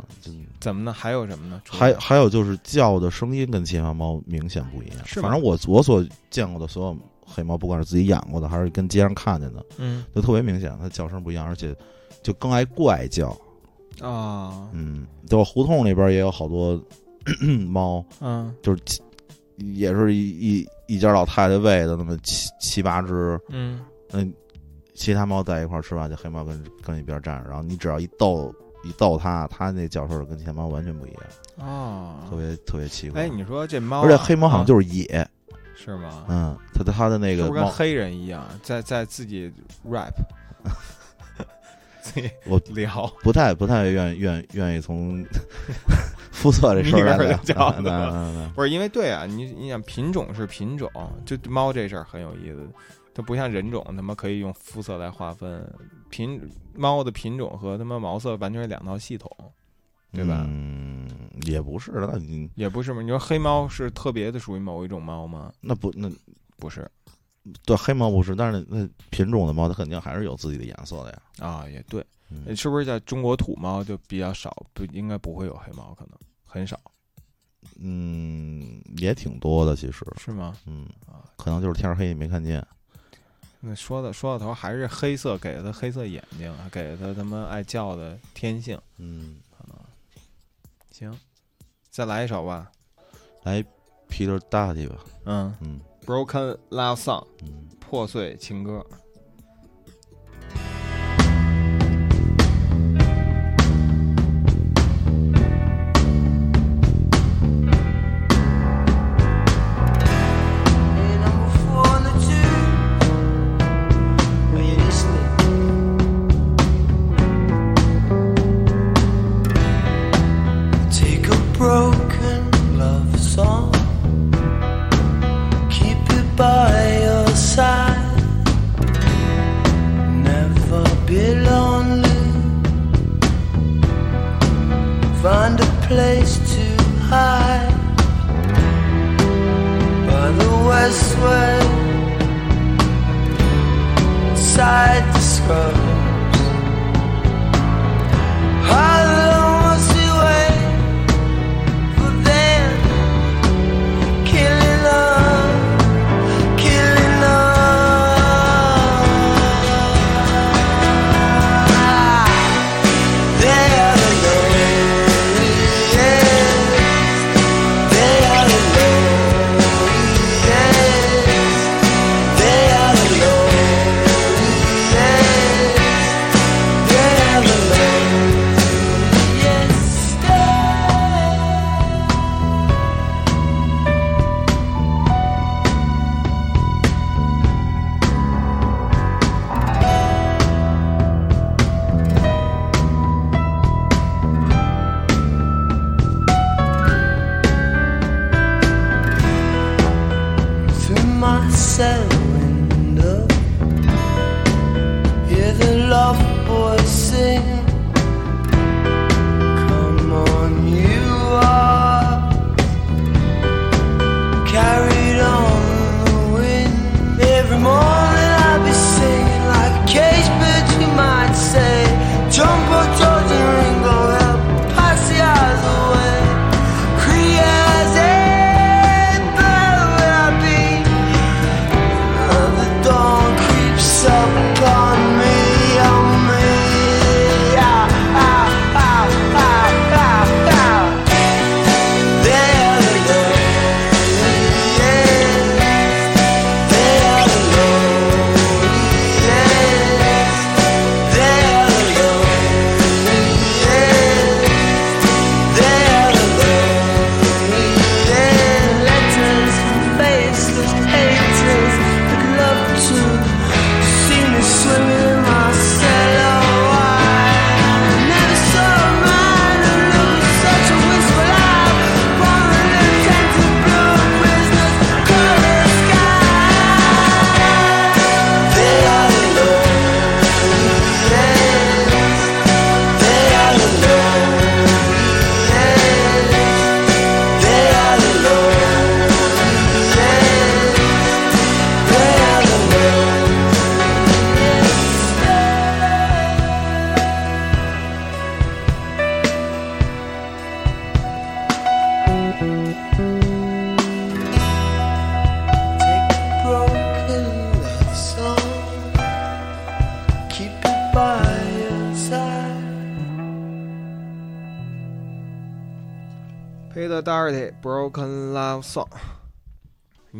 怎么呢？还有什么呢？还还有就是叫的声音跟其他猫明显不一样。是反正我我所见过的所有黑猫，不管是自己养过的还是跟街上看见的，嗯都特别明显，它叫声不一样，而且就更爱怪叫。啊嗯，就胡同里边也有好多 猫，嗯就是七也是一一一家老太太喂的那么七七八只，嗯嗯，其他猫在一块儿吃饭，就黑猫跟跟一边站着，然后你只要一逗一逗它，它那叫声跟其他猫完全不一样，哦。特别特别奇怪。哎，你说这猫啊，而且黑猫好像啊。就是野，是吗？嗯，它的它的那个跟黑人一样，在在自己 rap，自己我聊。不太不太愿愿愿意从 肤色这事儿来聊。名儿就叫来来来来不是因为对啊，你你想品种是品种，就猫这事儿很有意思，它不像人种，他妈可以用肤色来划分，品猫的品种和他妈毛色完全是两套系统，对吧？嗯，也不是，那你也不是嘛，你说黑猫是特别的属于某一种猫吗？那不那不是对黑猫不是，但是那品种的猫它肯定还是有自己的颜色的呀。啊，也对，嗯是不是在中国土猫就比较少，不应该不会有黑猫，可能很少，嗯，也挺多的，其实，是吗？嗯啊，可能就是天儿黑你没看见。那说到说到头还是黑色给了他黑色眼睛，还给了他他妈爱叫的天性，嗯，可能行，再来一首吧，来 Peter Daddy 吧，嗯嗯，Broken Love Song 嗯。破碎情歌。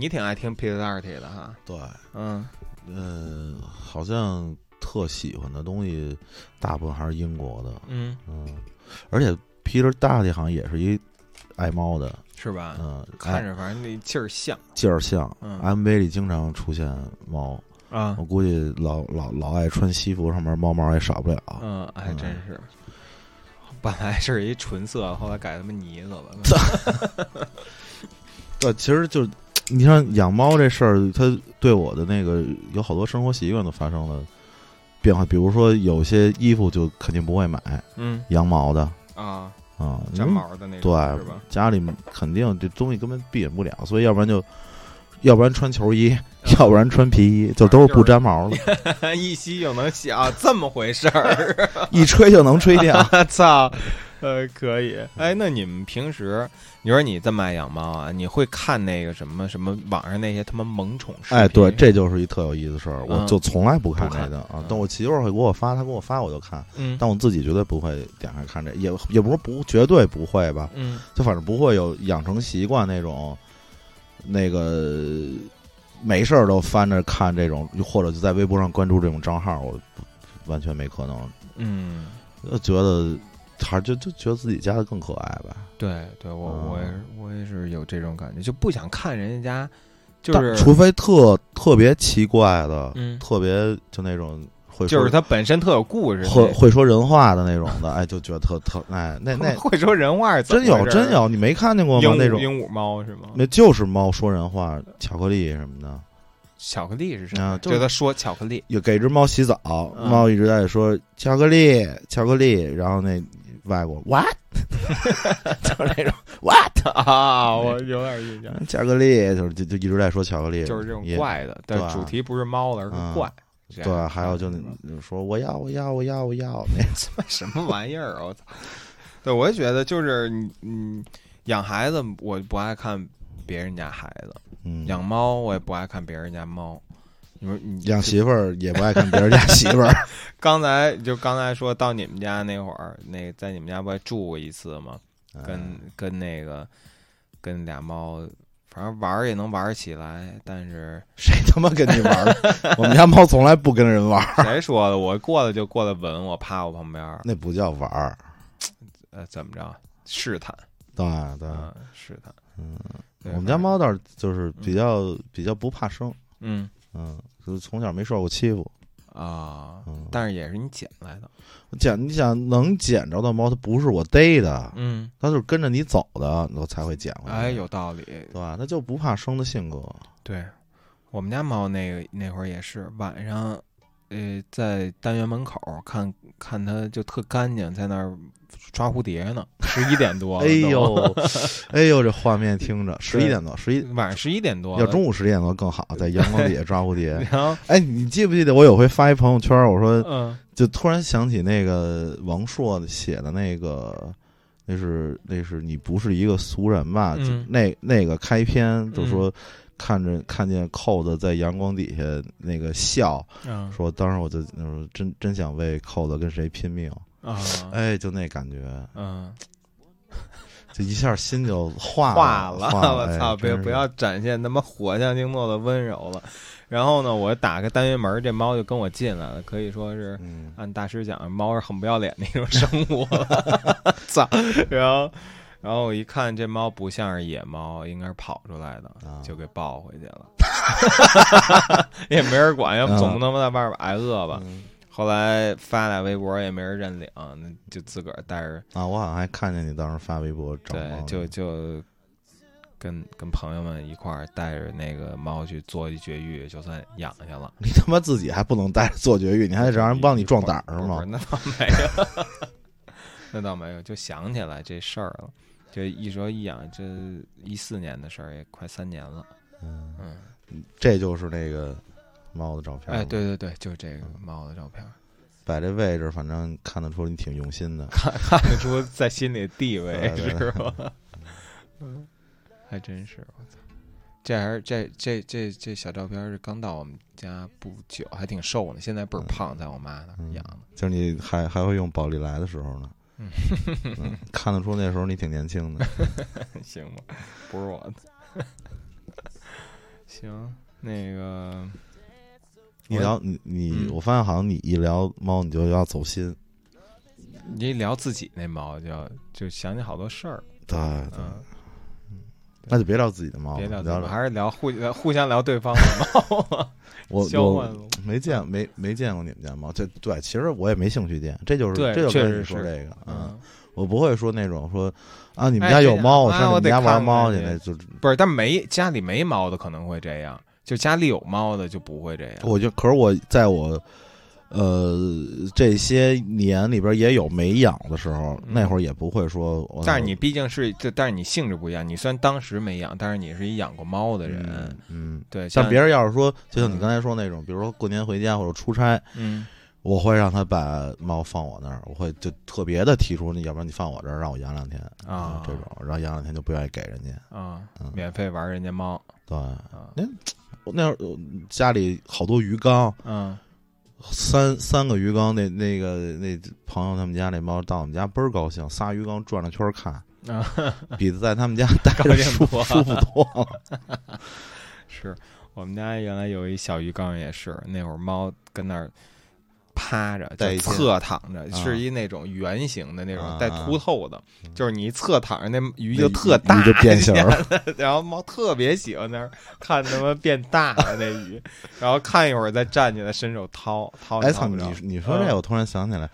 你挺爱听 Peter Doherty 的哈？对，嗯嗯，好像特喜欢的东西，大部分还是英国的，嗯，嗯，而且 Peter Dutt 好像也是一爱猫的，是吧？嗯，看着反正那劲儿像劲儿像嗯，MV 里经常出现猫，啊我，估计老老老爱穿西服，上面猫毛也少不了。嗯，还真是。本来是一纯色，后来改他妈呢子了。对，其实就你像养猫这事儿，它对我的那个有好多生活习惯都发生了变化。比如说，有些衣服就肯定不会买嗯羊毛的啊，啊，粘毛的那种，对是吧？家里肯定这东西根本避免不了，所以要不然就，要不然穿球衣，嗯要不然穿皮衣，就都是不粘毛的，一吸就能吸啊，这么回事儿。一吹就能吹掉。操，呃，可以。哎，那你们平时，你说你这么爱养猫啊，你会看那个什么什么网上那些他妈萌宠视频？哎，对，这就是一特有意思的事儿，我嗯就从来不看不看这个啊嗯。但我媳妇儿会给我发，她给我发我就看，嗯但我自己绝对不会点开看这，也也不是不绝对不会吧，嗯就反正不会有养成习惯那种，那个没事儿都翻着看这种，或者就在微博上关注这种账号，我完全没可能。嗯，就，觉得就就觉得自己家的更可爱吧。对对，我嗯我也是我也是有这种感觉，就不想看人家家，就是除非特特别奇怪的，嗯特别就那种会就是它本身特有故事，会会说人话的那种的，哎，就觉得特特哎，那那 会说人话是真有真有，你没看见过吗？鹦那种鹉鹦鹉猫是吗？那就是猫说人话，巧克力什么的。巧克力是什么？啊就就是他说巧克力，有给只猫洗澡，嗯猫一直在说巧克力，巧克力，然后那外国 what，就是那种 what 啊，我有点印象，巧克力，就是就就一直在说巧克力，就是这种怪的，但对主题不是猫了，而嗯是怪。对，还有就那说我要我要我要我要那他 妈什么玩意儿啊！我操！对，我也觉得就是你嗯，养孩子我不爱看别人家孩子，嗯养猫我也不爱看别人家猫。你说你养媳妇儿也不爱看别人家媳妇儿，刚才就刚才说到你们家那会儿，那在你们家不还住过一次吗？跟嗯跟那个跟俩猫，反正玩儿也能玩儿起来，但是 谁他妈跟你玩儿？我们家猫从来不跟人玩儿，谁说的？我过来就过来吻我，趴我旁边儿，那不叫玩儿，呃，怎么着？试探，对对，嗯，试探。嗯，我们家猫倒是就是比较比较不怕生，嗯嗯，就是从小没受过欺负，啊，嗯，但是也是你捡来的，捡你想能捡着的猫，它不是我逮的，嗯，它就是跟着你走的，我才会捡回来。哎，有道理。对吧？它就不怕生的性格。对，我们家猫那个那会儿也是晚上，呃，在单元门口看看它就特干净，在那儿抓蝴蝶呢，十一点多了哎都，呦，哎呦，这画面听着，十一点多，十一晚上十一点多，要中午十一点多更好，在阳光底下抓蝴蝶。哎，你记不记得我有回发一朋友圈，我说嗯就突然想起那个王朔写的那个，那是那是你不是一个俗人吧？嗯就那那个开篇就说看着看见扣子在阳光底下那个笑，嗯说当时我就那时候真真想为扣子跟谁拼命，啊哎，就那感觉，嗯，就一下心就化化了，了，化 我操！别不要展现他妈火象星座的温柔了。然后呢，我打开单元门，这猫就跟我进来了，可以说是嗯，按大师讲，猫是很不要脸的一种生物了。操！然后，然后我一看这猫不像是野猫，应该是跑出来的，啊就给抱回去了。也没人管，要不总不能在外边挨饿吧？嗯后来发俩微博也没人认领，那就自个儿带着啊，我好像还看见你当时发微博找对，就就跟跟朋友们一块儿带着那个猫去做一绝育，就算养下了。你他妈自己还不能带着做绝育，你还得让人帮你壮胆儿是吗？那倒没有，那倒没有，就想起来这事儿了。就一说一养，这一四年的事儿也快三年了。嗯，嗯，这就是那个猫的照片。哎，，对对对，就这个猫的照片，摆这位置，反正看得出你挺用心的。看 看得出在心里地位是吧？嗯，还真是，我操！这还是这这这这小照片是刚到我们家不久，还挺瘦呢，现在倍儿胖，在我妈那养的。就是你还还会用宝丽来的时候呢，嗯看得出那时候你挺年轻的。行吧，不是我的。行，那个你聊你你，嗯我发现好像你一聊猫，你就要走心。你一聊自己那猫，就就想起好多事儿。对对，嗯，那就别聊自己的猫了，别聊聊还是聊互互相聊对方的猫，我 我。没见没没见过你们家猫。这对，其实我也没兴趣见，这就是对这就跟你说这个，嗯，嗯，我不会说那种说啊，你们家有猫，我上你们家玩猫去那就不是，但没家里没猫的可能会这样，就家里有猫的就不会这样。我就可是我在我呃这些年里边也有没养的时候，嗯那会儿也不会说。我但是你毕竟是，就但是你性质不一样。你虽然当时没养，但是你是一养过猫的人，嗯嗯。对。像但别人要是说，就像你嗯刚才说那种，比如说过年回家或者出差，嗯我会让他把猫放我那儿，我会就特别的提出，你要不然你放我这儿，让我养两天啊这种，然后养两天就不愿意给人家。啊嗯，免费玩人家猫对，啊，我那会儿呃家里好多鱼缸，嗯三三个鱼缸，那那个那朋友他们家那猫到我们家倍儿高兴，仨鱼缸转了圈看，啊，比在他们家待着舒多舒服多了。是我们家原来有一小鱼缸也是，那会儿猫跟那儿趴着，就带一天侧躺着，啊。是一那种圆形的那种啊。带凸透的，就是你一侧躺着，那鱼就特大，鱼就变形了然后猫特别喜欢那儿看他妈变大了那鱼，然后看一会儿再站起来伸手掏掏。哎操，你。你说这我突然想起来，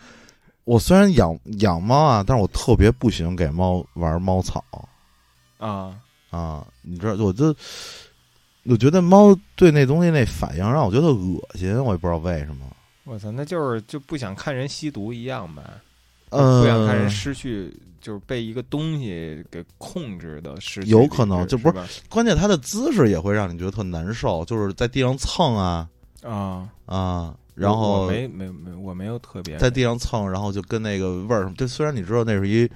我虽然养养猫啊，但是我特别不喜欢给猫玩猫草啊，啊，你知道，我就我觉得猫对那东西那反应让我觉得恶心，我也不知道为什么。我操，那就是就不想看人吸毒一样呗，呃，不想看人失去，就是被一个东西给控制的失去。有可能就不是关键，他的姿势也会让你觉得特难受，就是在地上蹭啊啊。啊，然后我没没没，我没有特别在地上蹭，然后就跟那个味儿，就虽然你知道那是一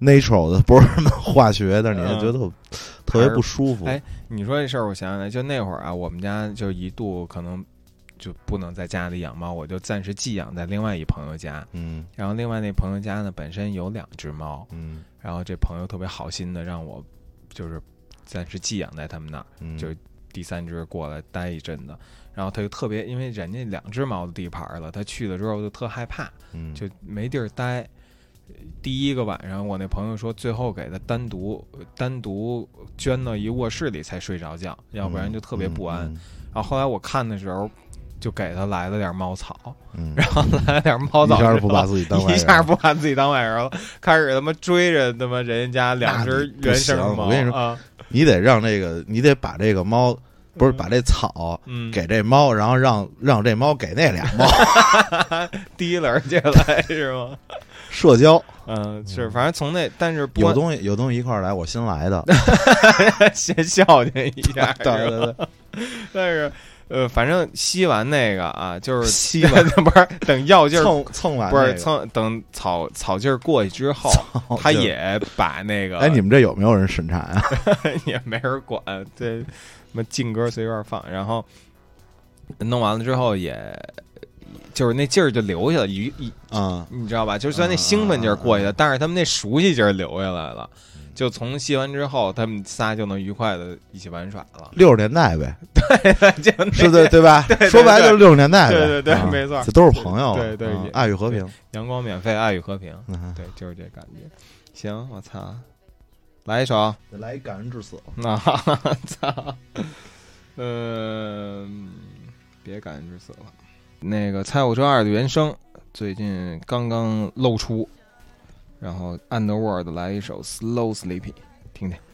natural 的，不是什么化学，但是你还觉得特特别不舒服。哎你说这事儿，我想起来，就那会儿啊，我们家就一度可能就不能在家里养猫，我就暂时寄养在另外一朋友家。嗯然后另外那朋友家呢，本身有两只猫，嗯然后这朋友特别好心的让我就是暂时寄养在他们那儿，嗯，就第三只过来待一阵子。然后他就特别，因为人家两只猫的地盘了，他去了之后就特害怕，嗯就没地儿待。第一个晚上，我那朋友说，最后给他单独单独捐到一卧室里才睡着觉，要不然就特别不安。嗯然后后来我看的时候，就给他来了点猫草，嗯，然后来了点猫草，一下不把自己当外人一下不把自己当外人了，开始他妈追着他妈人家两只原生猫。我跟你说啊，你得让这个，你得把这个猫，不是把这草嗯，给这猫，然后让让这猫给那俩猫。提溜进来是吗？社交，嗯，是，反正从那，但是不有东西有东西一块儿来，我新来的，先孝敬一下，对对对，但是呃，反正吸完那个啊，就是吸完不是 等药劲儿，蹭蹭完不是蹭等草草劲儿过去之后，他也把那个哎，你们这有没有人审查啊？也没人管，这什么劲歌随便放，然后弄完了之后也。就是那劲儿就留下了，一一啊，你知道吧？就虽然那兴奋劲儿过去了，但是他们那熟悉劲儿留下来了。就从吸完之后，他们仨就能愉快的一起玩耍了。六十年代呗，就那是的，对吧？说白了就是六十年代呗，对对对啊没错这都是朋友，对对爱与和平，阳光免费，爱与和平。嗯，对，就是这感觉。行，我操，来一首。来一感人至死，那操，嗯，别感人至死了。那个《猜火车二》的原声最近刚刚露出，然后 Underworld 来一首《Slow Sleepy》，听听。「「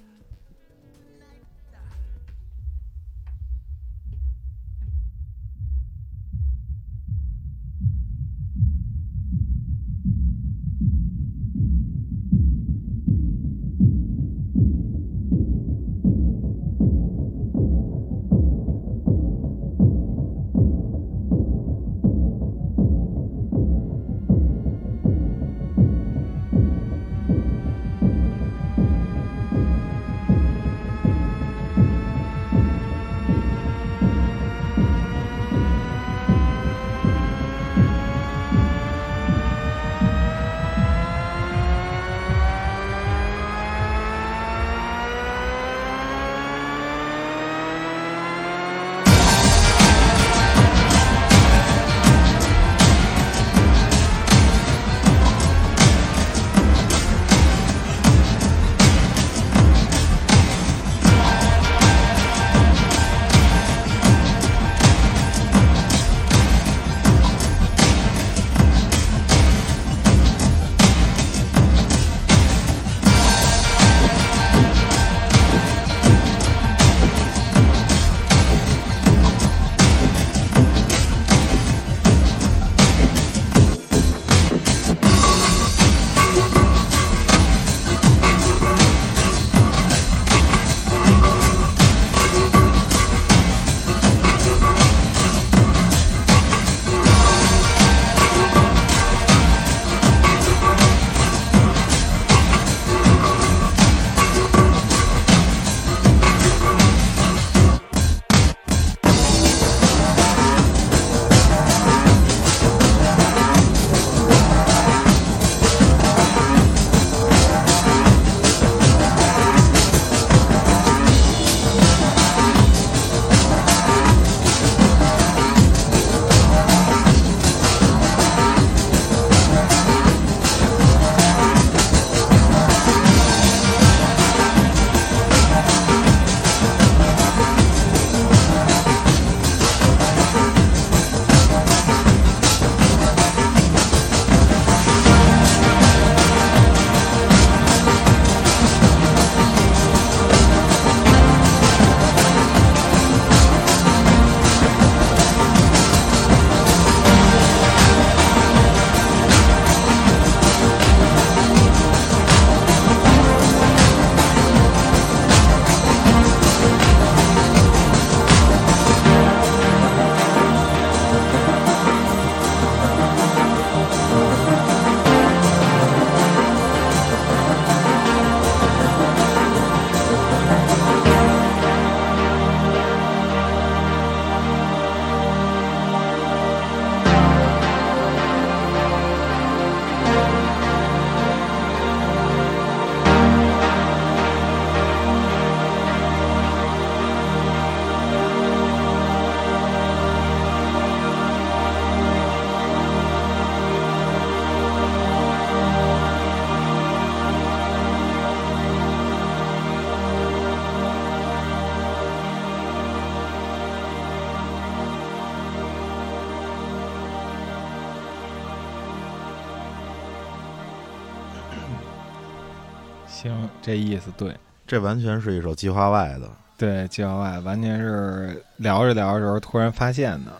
行，这意思对。这完全是一首计划外的。对，计划外完全是聊着聊着时候突然发现的，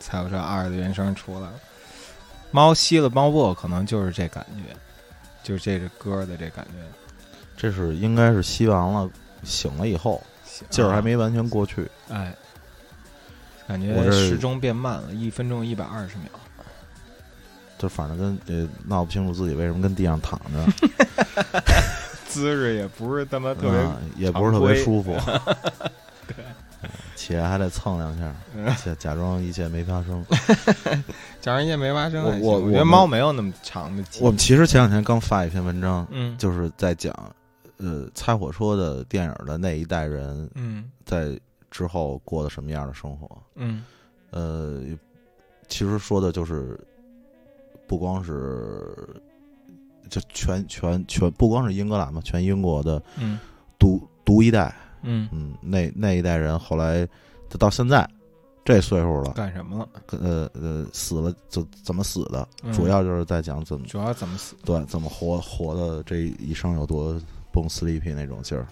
才有这二的原声出来了。猫吸了猫簸，可能就是这感觉，就是这个歌的这感觉。这是应该是吸完了，醒了以后劲儿还没完全过去。哎，感觉时钟变慢了，一分钟一百二十秒。就反正跟呃闹不清楚自己为什么跟地上躺着，姿势也不是他妈特别，嗯也不是特别舒服。对，起来还得蹭两下，嗯假假装一切没发生。假装一切没发生我我。我觉得猫没有那么长的。我们其实前两天刚发一篇文章，嗯就是在讲，呃，猜火车的电影的那一代人嗯在之后过的什么样的生活。嗯呃，其实说的就是，不光是就全全全，不光是英格兰嘛，全英国的嗯独独一代，嗯，嗯，那那一代人后来就到现在这岁数了，干什么了？呃呃，死了怎怎么死的，嗯主要就是在讲怎么主要怎么死？对怎么活活的这一生有多蹦 sleepy 那种劲儿，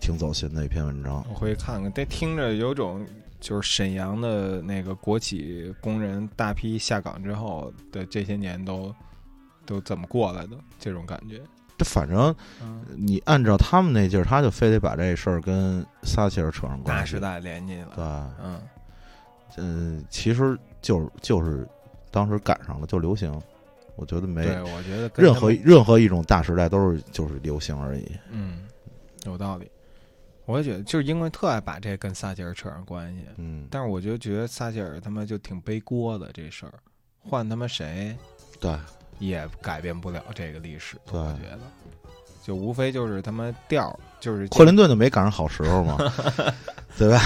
挺走心的一篇文章。我回去看看，这听着有种就是沈阳的那个国企工人大批下岗之后的这些年都都怎么过来的这种感觉。这反正嗯，你按照他们那劲儿，他就非得把这事儿跟撒切尔扯上关系。大时代连进对，了。嗯嗯，其实就是就是当时赶上了，就流行。我觉得没对，我觉得任何任何一种大时代都是就是流行而已。嗯有道理。我也觉得，就是英国人特爱把这跟撒切尔扯上关系，嗯，但是我就觉得撒切尔他妈就挺背锅的这事儿，换他妈谁对也改变不了这个历史。我觉得，就无非就是他妈调儿，就是克林顿就没赶上好时候嘛，对吧？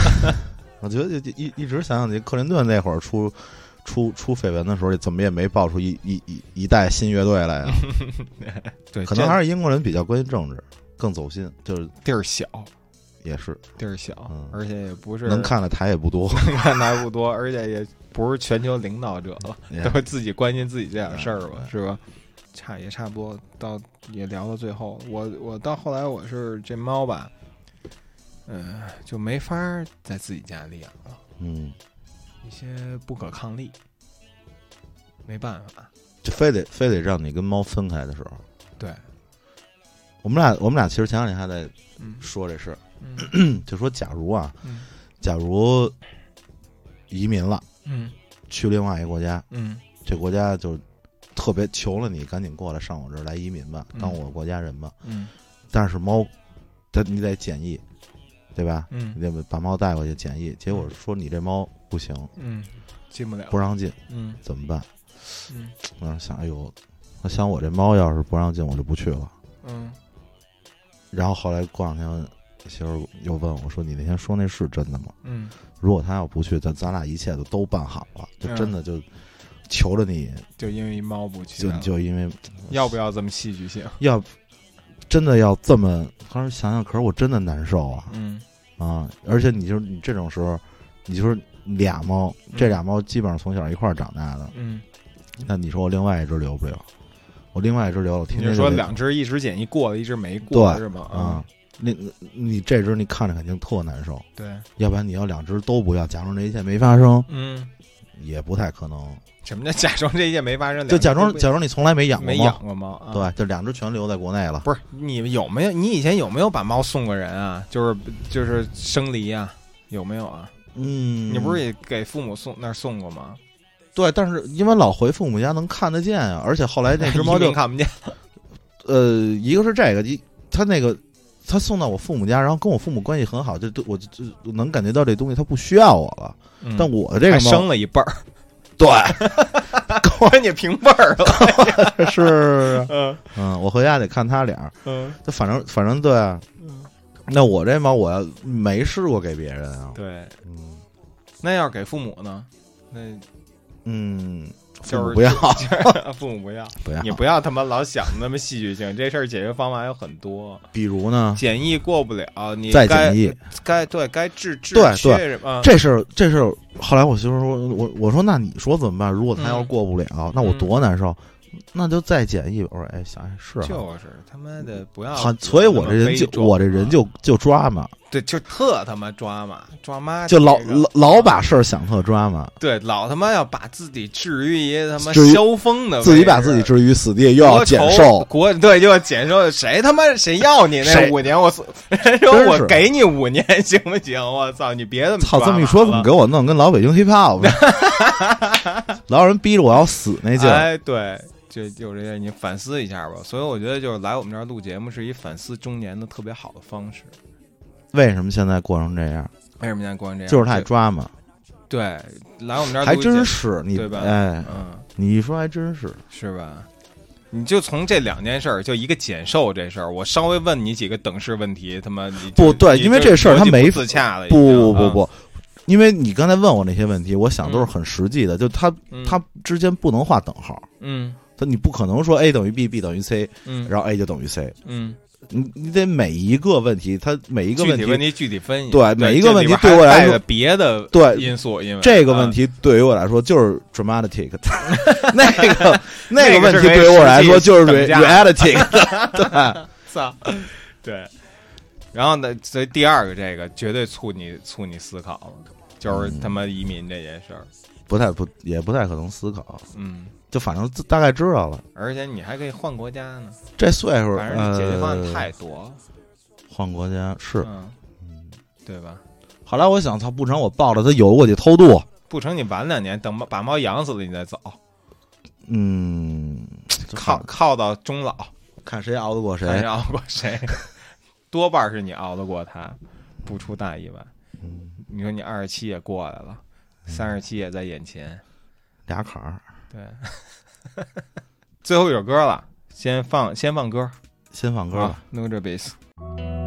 我觉得就一一直想想，这克林顿那会儿出出出绯闻的时候，怎么也没爆出一一一一代新乐队来呀？对，可能还是英国人比较关心政治，更走心，就是地儿小，也是。地儿小，嗯。而且也不是能看的台也不多。看台不多，而且也不是全球领导者了，都会自己关心自己这点事儿吧，嗯是吧？差也差不多，到也聊到最后，我我到后来我是这猫吧，嗯、就没法儿在自己家里养了，嗯，一些不可抗力，没办法，就非得非得让你跟猫分开的时候，对，我们俩我们俩其实前两天还在嗯。说这事儿，嗯 就说假如啊，嗯。假如移民了，嗯。去另外一个国家，嗯。这国家就特别求了你，赶紧过来上我这儿来移民吧，嗯。当我国家人吧。嗯。但是猫，它你得检疫，对吧？嗯。你得把猫带过去检疫，结果说你这猫不行，嗯，进不了，不让进，嗯。怎么办？嗯。我想，哎呦，我想我这猫要是不让进，我就不去了。嗯。然后后来过两天，媳妇儿又问我说：“你那天说那是真的吗？嗯，如果他要不去，咱咱俩一切都都办好了，就嗯真的就求着你，就因为一猫不去就，就因为要不要这么戏剧性？要真的要这么，当时想想，可是我真的难受啊嗯啊！而且你就是你这种时候，你就是俩猫，嗯这俩猫基本上从小一块儿长大的，嗯，那你说我另外一只留不留？我另外一只留了，天你就得两只一只捡一过了，一只没过对是吗？啊，那你这只你看着肯定特难受，对，要不然你要两只都不要，假装这一切没发生，嗯，也不太可能。什么叫假装这一切没发生？就假装假装你从来没养过猫，没养过猫啊？对，就两只全留在国内了。不是你们有没有？你以前有没有把猫送过人啊？就是就是生离啊？有没有啊？嗯，你不是也给父母送那儿送过吗？对，但是因为老回父母家能看得见啊，而且后来那只 猫就看不见。呃，一个是这个，一它那个他送到我父母家，然后跟我父母关系很好，就都我就就能感觉到这东西他不需要我了。嗯。但我这个猫生了一辈儿，对。跟你平辈儿了。是。嗯。嗯，我回家得看他俩，嗯。就反正反正对啊。那我这猫我要没试过给别人啊，对，嗯。那要是给父母呢？那嗯，父就是母不要 父母不要，不要你，不要他妈老想那么戏剧性，这事儿解决方法有很多。比如呢，检疫过不了，你再该检疫，该对该治治对对？这事儿这事儿，后来我媳妇说，我我说那你说怎么办？如果他要是嗯过不了，那我多难受。那就再检疫。我说哎，想想是啊，就是他妈的不要所以我这人就我这人就就抓嘛，对，就特他妈抓嘛，抓妈就老老老把事儿想特抓嘛，对老他妈要把自己置于一个他妈萧峰的，自己把自己置于死地，又要减寿，国对，又要减寿，谁他妈谁要你那五年？我 说人说我给你五年 行不行？我操，你别这么操，这么一说，给我弄跟老北京 hiphop 呢？老有人逼着我要死那劲儿，哎，对，就就这些，你反思一下吧。所以我觉得，就是来我们这儿录节目是一反思中年的特别好的方式。为什么现在过成这样？为什么现在过成这样？就是他爱抓嘛，对，来我们这儿还真是你对吧？哎，嗯，你一说还真是，是吧？你就从这两件事儿，就一个减寿这事儿，我稍微问你几个等式问题，他妈你不对因为这事儿他没不自洽了，已不不不不，因为你刚才问我那些问题，我想都是很实际的，就它嗯。它之间不能画等号，嗯。它你不可能说 A 等于 B，B 等于 C，嗯，然后 A 就等于 C，嗯，你你得每一个问题，它每一个问题，具体问题具体分析，对每一个问题对我来说别的对因素，因为这个问啊题对于我来说就是 dramatic，那个那那个问题对于我来说就是 reality，对，操，对。然后呢，所以第二个这个绝对促你促你思考了，就是嗯。他妈移民这件事儿。不太不也不太可能思考，嗯，就反正大概知道了。而且你还可以换国家呢，这岁数，反正你解决方案呃太多了。换国家是。嗯，对吧？后来我想，操，不成，我抱着他游过去偷渡。不成，你晚两年，等把把猫养死了，你再走，嗯，靠靠到终老，看谁熬得过谁。看谁熬过谁，多半是你熬得过他，不出大意外。嗯，你说你二十七也过来了，三十七也在眼前，俩坎儿，对。最后一首歌了，先放先放歌，先放歌吧。啊，No 这 bass。「強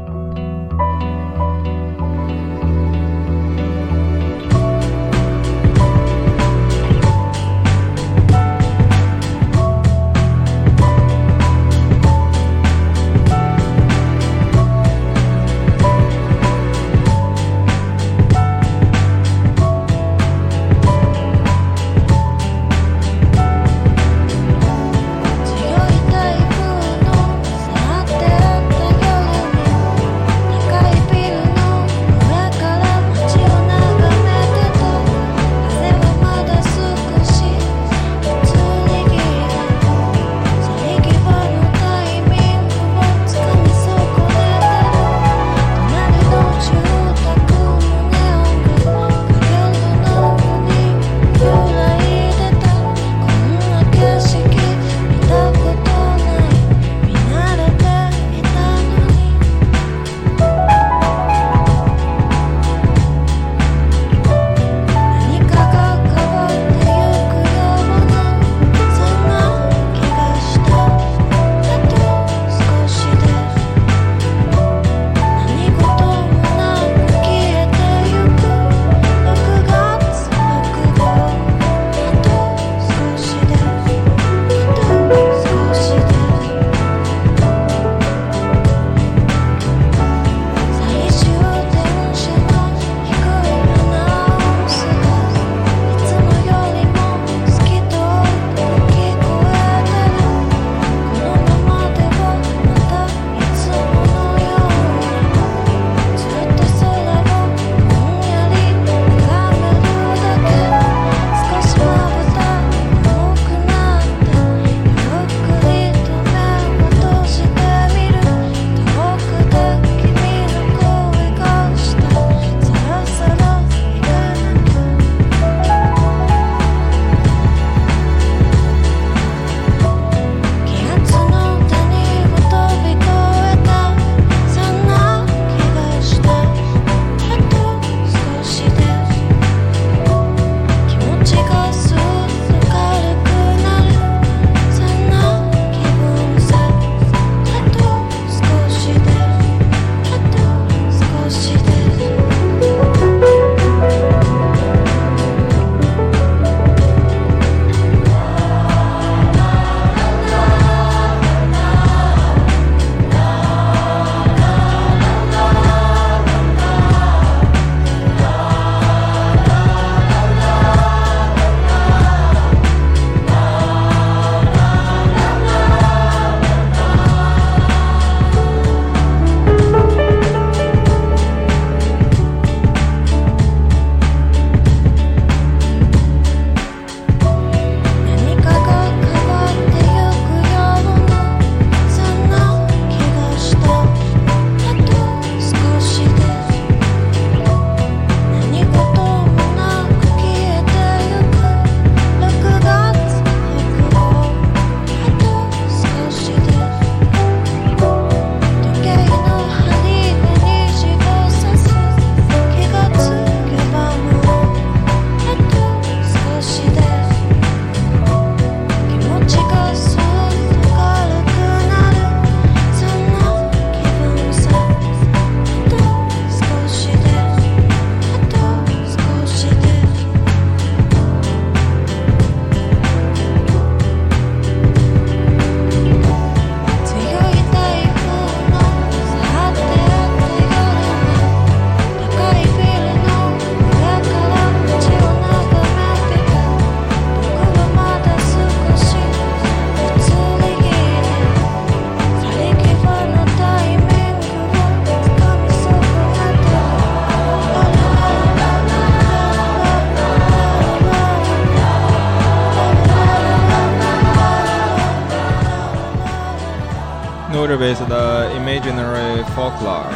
Nujabes 的 Imaginary Folklore。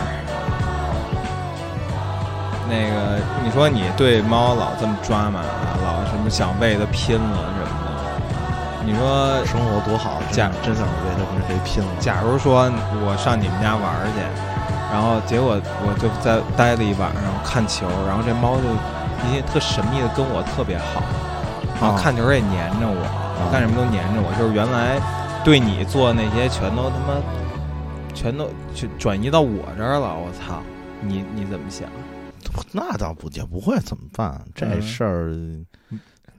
那个，你说你对猫老这么抓嘛，老什么想为它拼了什么的，你说生活多好，假真真想为它跟谁拼了。假如说我上你们家玩儿去，然后结果我就在待了一晚上看球，然后这猫就一些特神秘的跟我特别好，然后啊看球也黏着我，干什么都黏着我，就是原来对你做那些全都他妈全都去转移到我这儿了，我操！你你怎么想？那倒不也不会怎么办，这嗯事儿，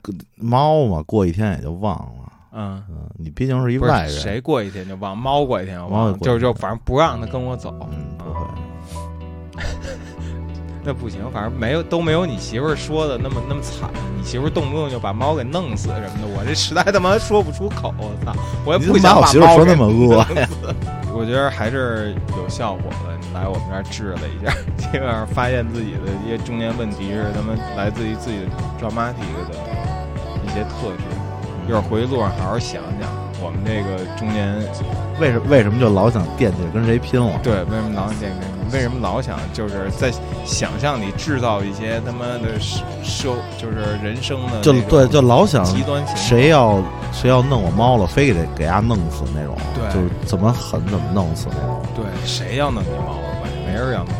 跟猫嘛，过一天也就忘了。嗯，嗯，你毕竟是一不外人，谁过一天就忘，猫过一天就猫忘，就过一天就反正不让它跟我走。嗯，不会。那不行，反正没有都没有你媳妇儿说的那么那么惨。你媳妇儿动不动就把猫给弄死什么的，我这实在他妈说不出口。我操，我也不想把把我媳妇儿说那么恶呀？我觉得还是有效果的。你来我们这儿治了一下，基本上发现自己的一些中年问题是他妈来自于自己的 dramatic 的一些特质。一会儿回去路上好好想想，我们这个中年为什为什么就老想惦记着跟谁拼了？对为什么老想见跟为什么老想就是在想象里制造一些他妈的社社就是人生的就对，就老想极端谁要谁要弄我猫了，非得给它弄死那种，对就是怎么狠怎么弄死那种。对谁要弄你猫了？没人要弄。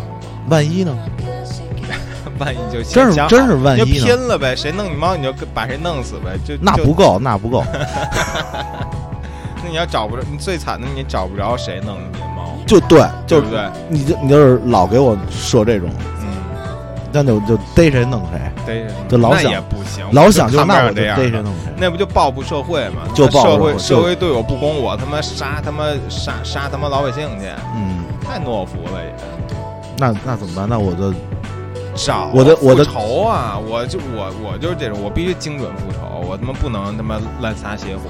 万一呢？万一就真是真是万一就拼了呗，谁弄你猫你就把谁弄死呗，就就那不够，那不够。那你要找不着，你最惨的你找不着谁弄你就对，就对对？你就你就是老给我设这种，嗯，那就就逮谁弄谁，逮谁就老想那也不行，老想就那我这样逮谁弄谁。那不就报复社会吗？就报复社会就社会对我不公，我他妈杀他妈杀杀他妈老百姓去，嗯，太懦夫了也。那那怎么办？那我就找我的我的复仇啊！我就我我就是这种，我必须精准复仇，我他妈不能他妈滥撒邪火，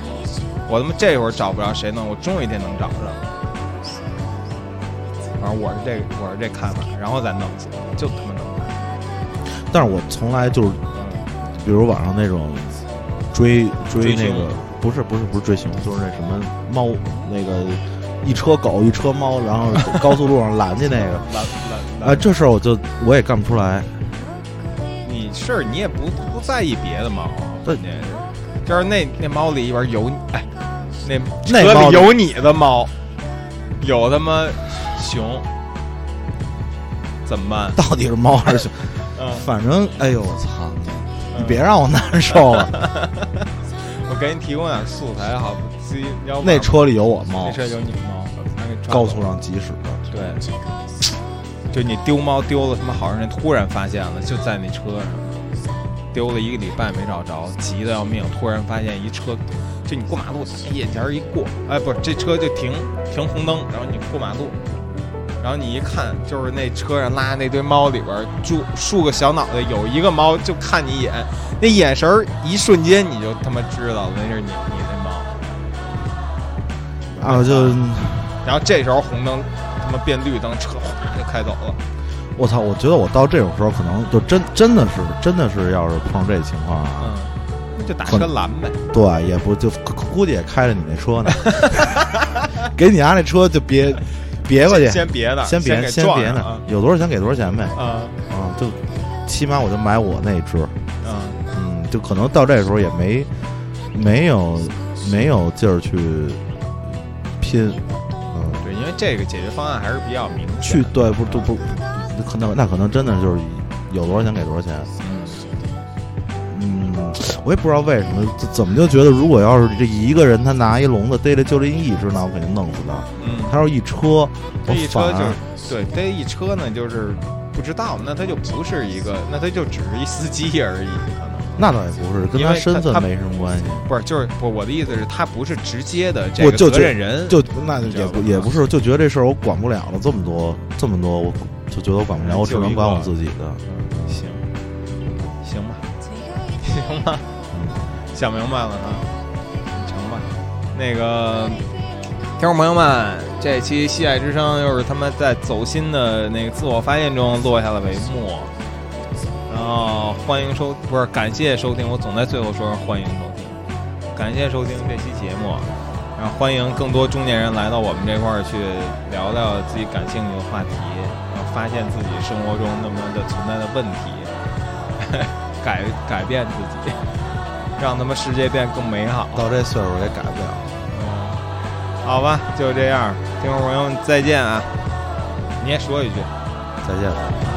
我他妈这会儿找不着谁弄，我终有一天能找着。反正我是这个我是这看法，然后再弄死，就他妈弄。但是我从来就是，嗯比如网上那种追追那个，不是不是不是追星，就是那什么猫那个一车狗一车猫，然后高速路上拦去那个，拦拦啊，这事儿我就我也干不出来。你是你也不不在意别的猫，对。关键是。就是那那猫里边有你，哎，那那里有你的猫，有他妈熊，怎么办？到底是猫还是熊？嗯，反正哎呦我操！你嗯别让我难受了。我给你提供点素材好，自己要那车里有我猫那，车有你猫，高速上疾驶的。对，就你丢猫丢了，他妈好让人突然发现了，就在那车上，丢了一个礼拜没找着，急得要命，突然发现一车，就你过马路，眼前一过，哎，不是这车就停停红灯，然后你过马路。然后你一看，就是那车上拉那堆猫里边儿，就竖个小脑袋，有一个猫就看你一眼，那眼神儿一瞬间你就他妈知道了，那是你你那猫。啊，就然后这时候红灯他妈变绿灯，车哗就开走了。我操！我觉得我到这种时候，可能就真真的是真的是，要是碰这情况啊，嗯，那就打车拦呗。对，也不就估估计也开着你那车呢，给你家那车就别别过去，先别的，先别先别呢啊，有多少钱给多少钱呗，啊啊，就起码我就买我那只，啊！嗯，就可能到这时候也没没有没有劲儿去拼，嗯，对，因为这个解决方案还是比较明确去。对不都不可能那可能真的就是有多少钱给多少钱，我也不知道为什么怎怎么就觉得如果要是这一个人他拿一笼子逮了就这一只，那我肯定弄死他。嗯，他要是一车，我一车就是对，逮一车呢就是不知道，那他就不是一个，那他就只是一司机而已，可能那倒也不是，跟他身份没什么关系。不是，就是不，我的意思是，他不是直接的这个责任人，就那也不也不是，就觉得这事儿我管不了了，这么多这么多，我就觉得我管不了，我只能管我自己的。嗯想明白了啊，成吧。那个听众朋友们，这期《西爱之声》又是他们在走心的那个自我发现中落下了帷幕。然后欢迎收，不是感谢收听，我总在最后说欢迎收听，感谢收听这期节目。然后欢迎更多中年人来到我们这块儿去聊聊自己感兴趣的话题，然后发现自己生活中那么的存在的问题，改改变自己，让他们世界变更美好。到这岁数也改不了。好吧，就这样，听众朋友们再见啊！你也说一句。再见。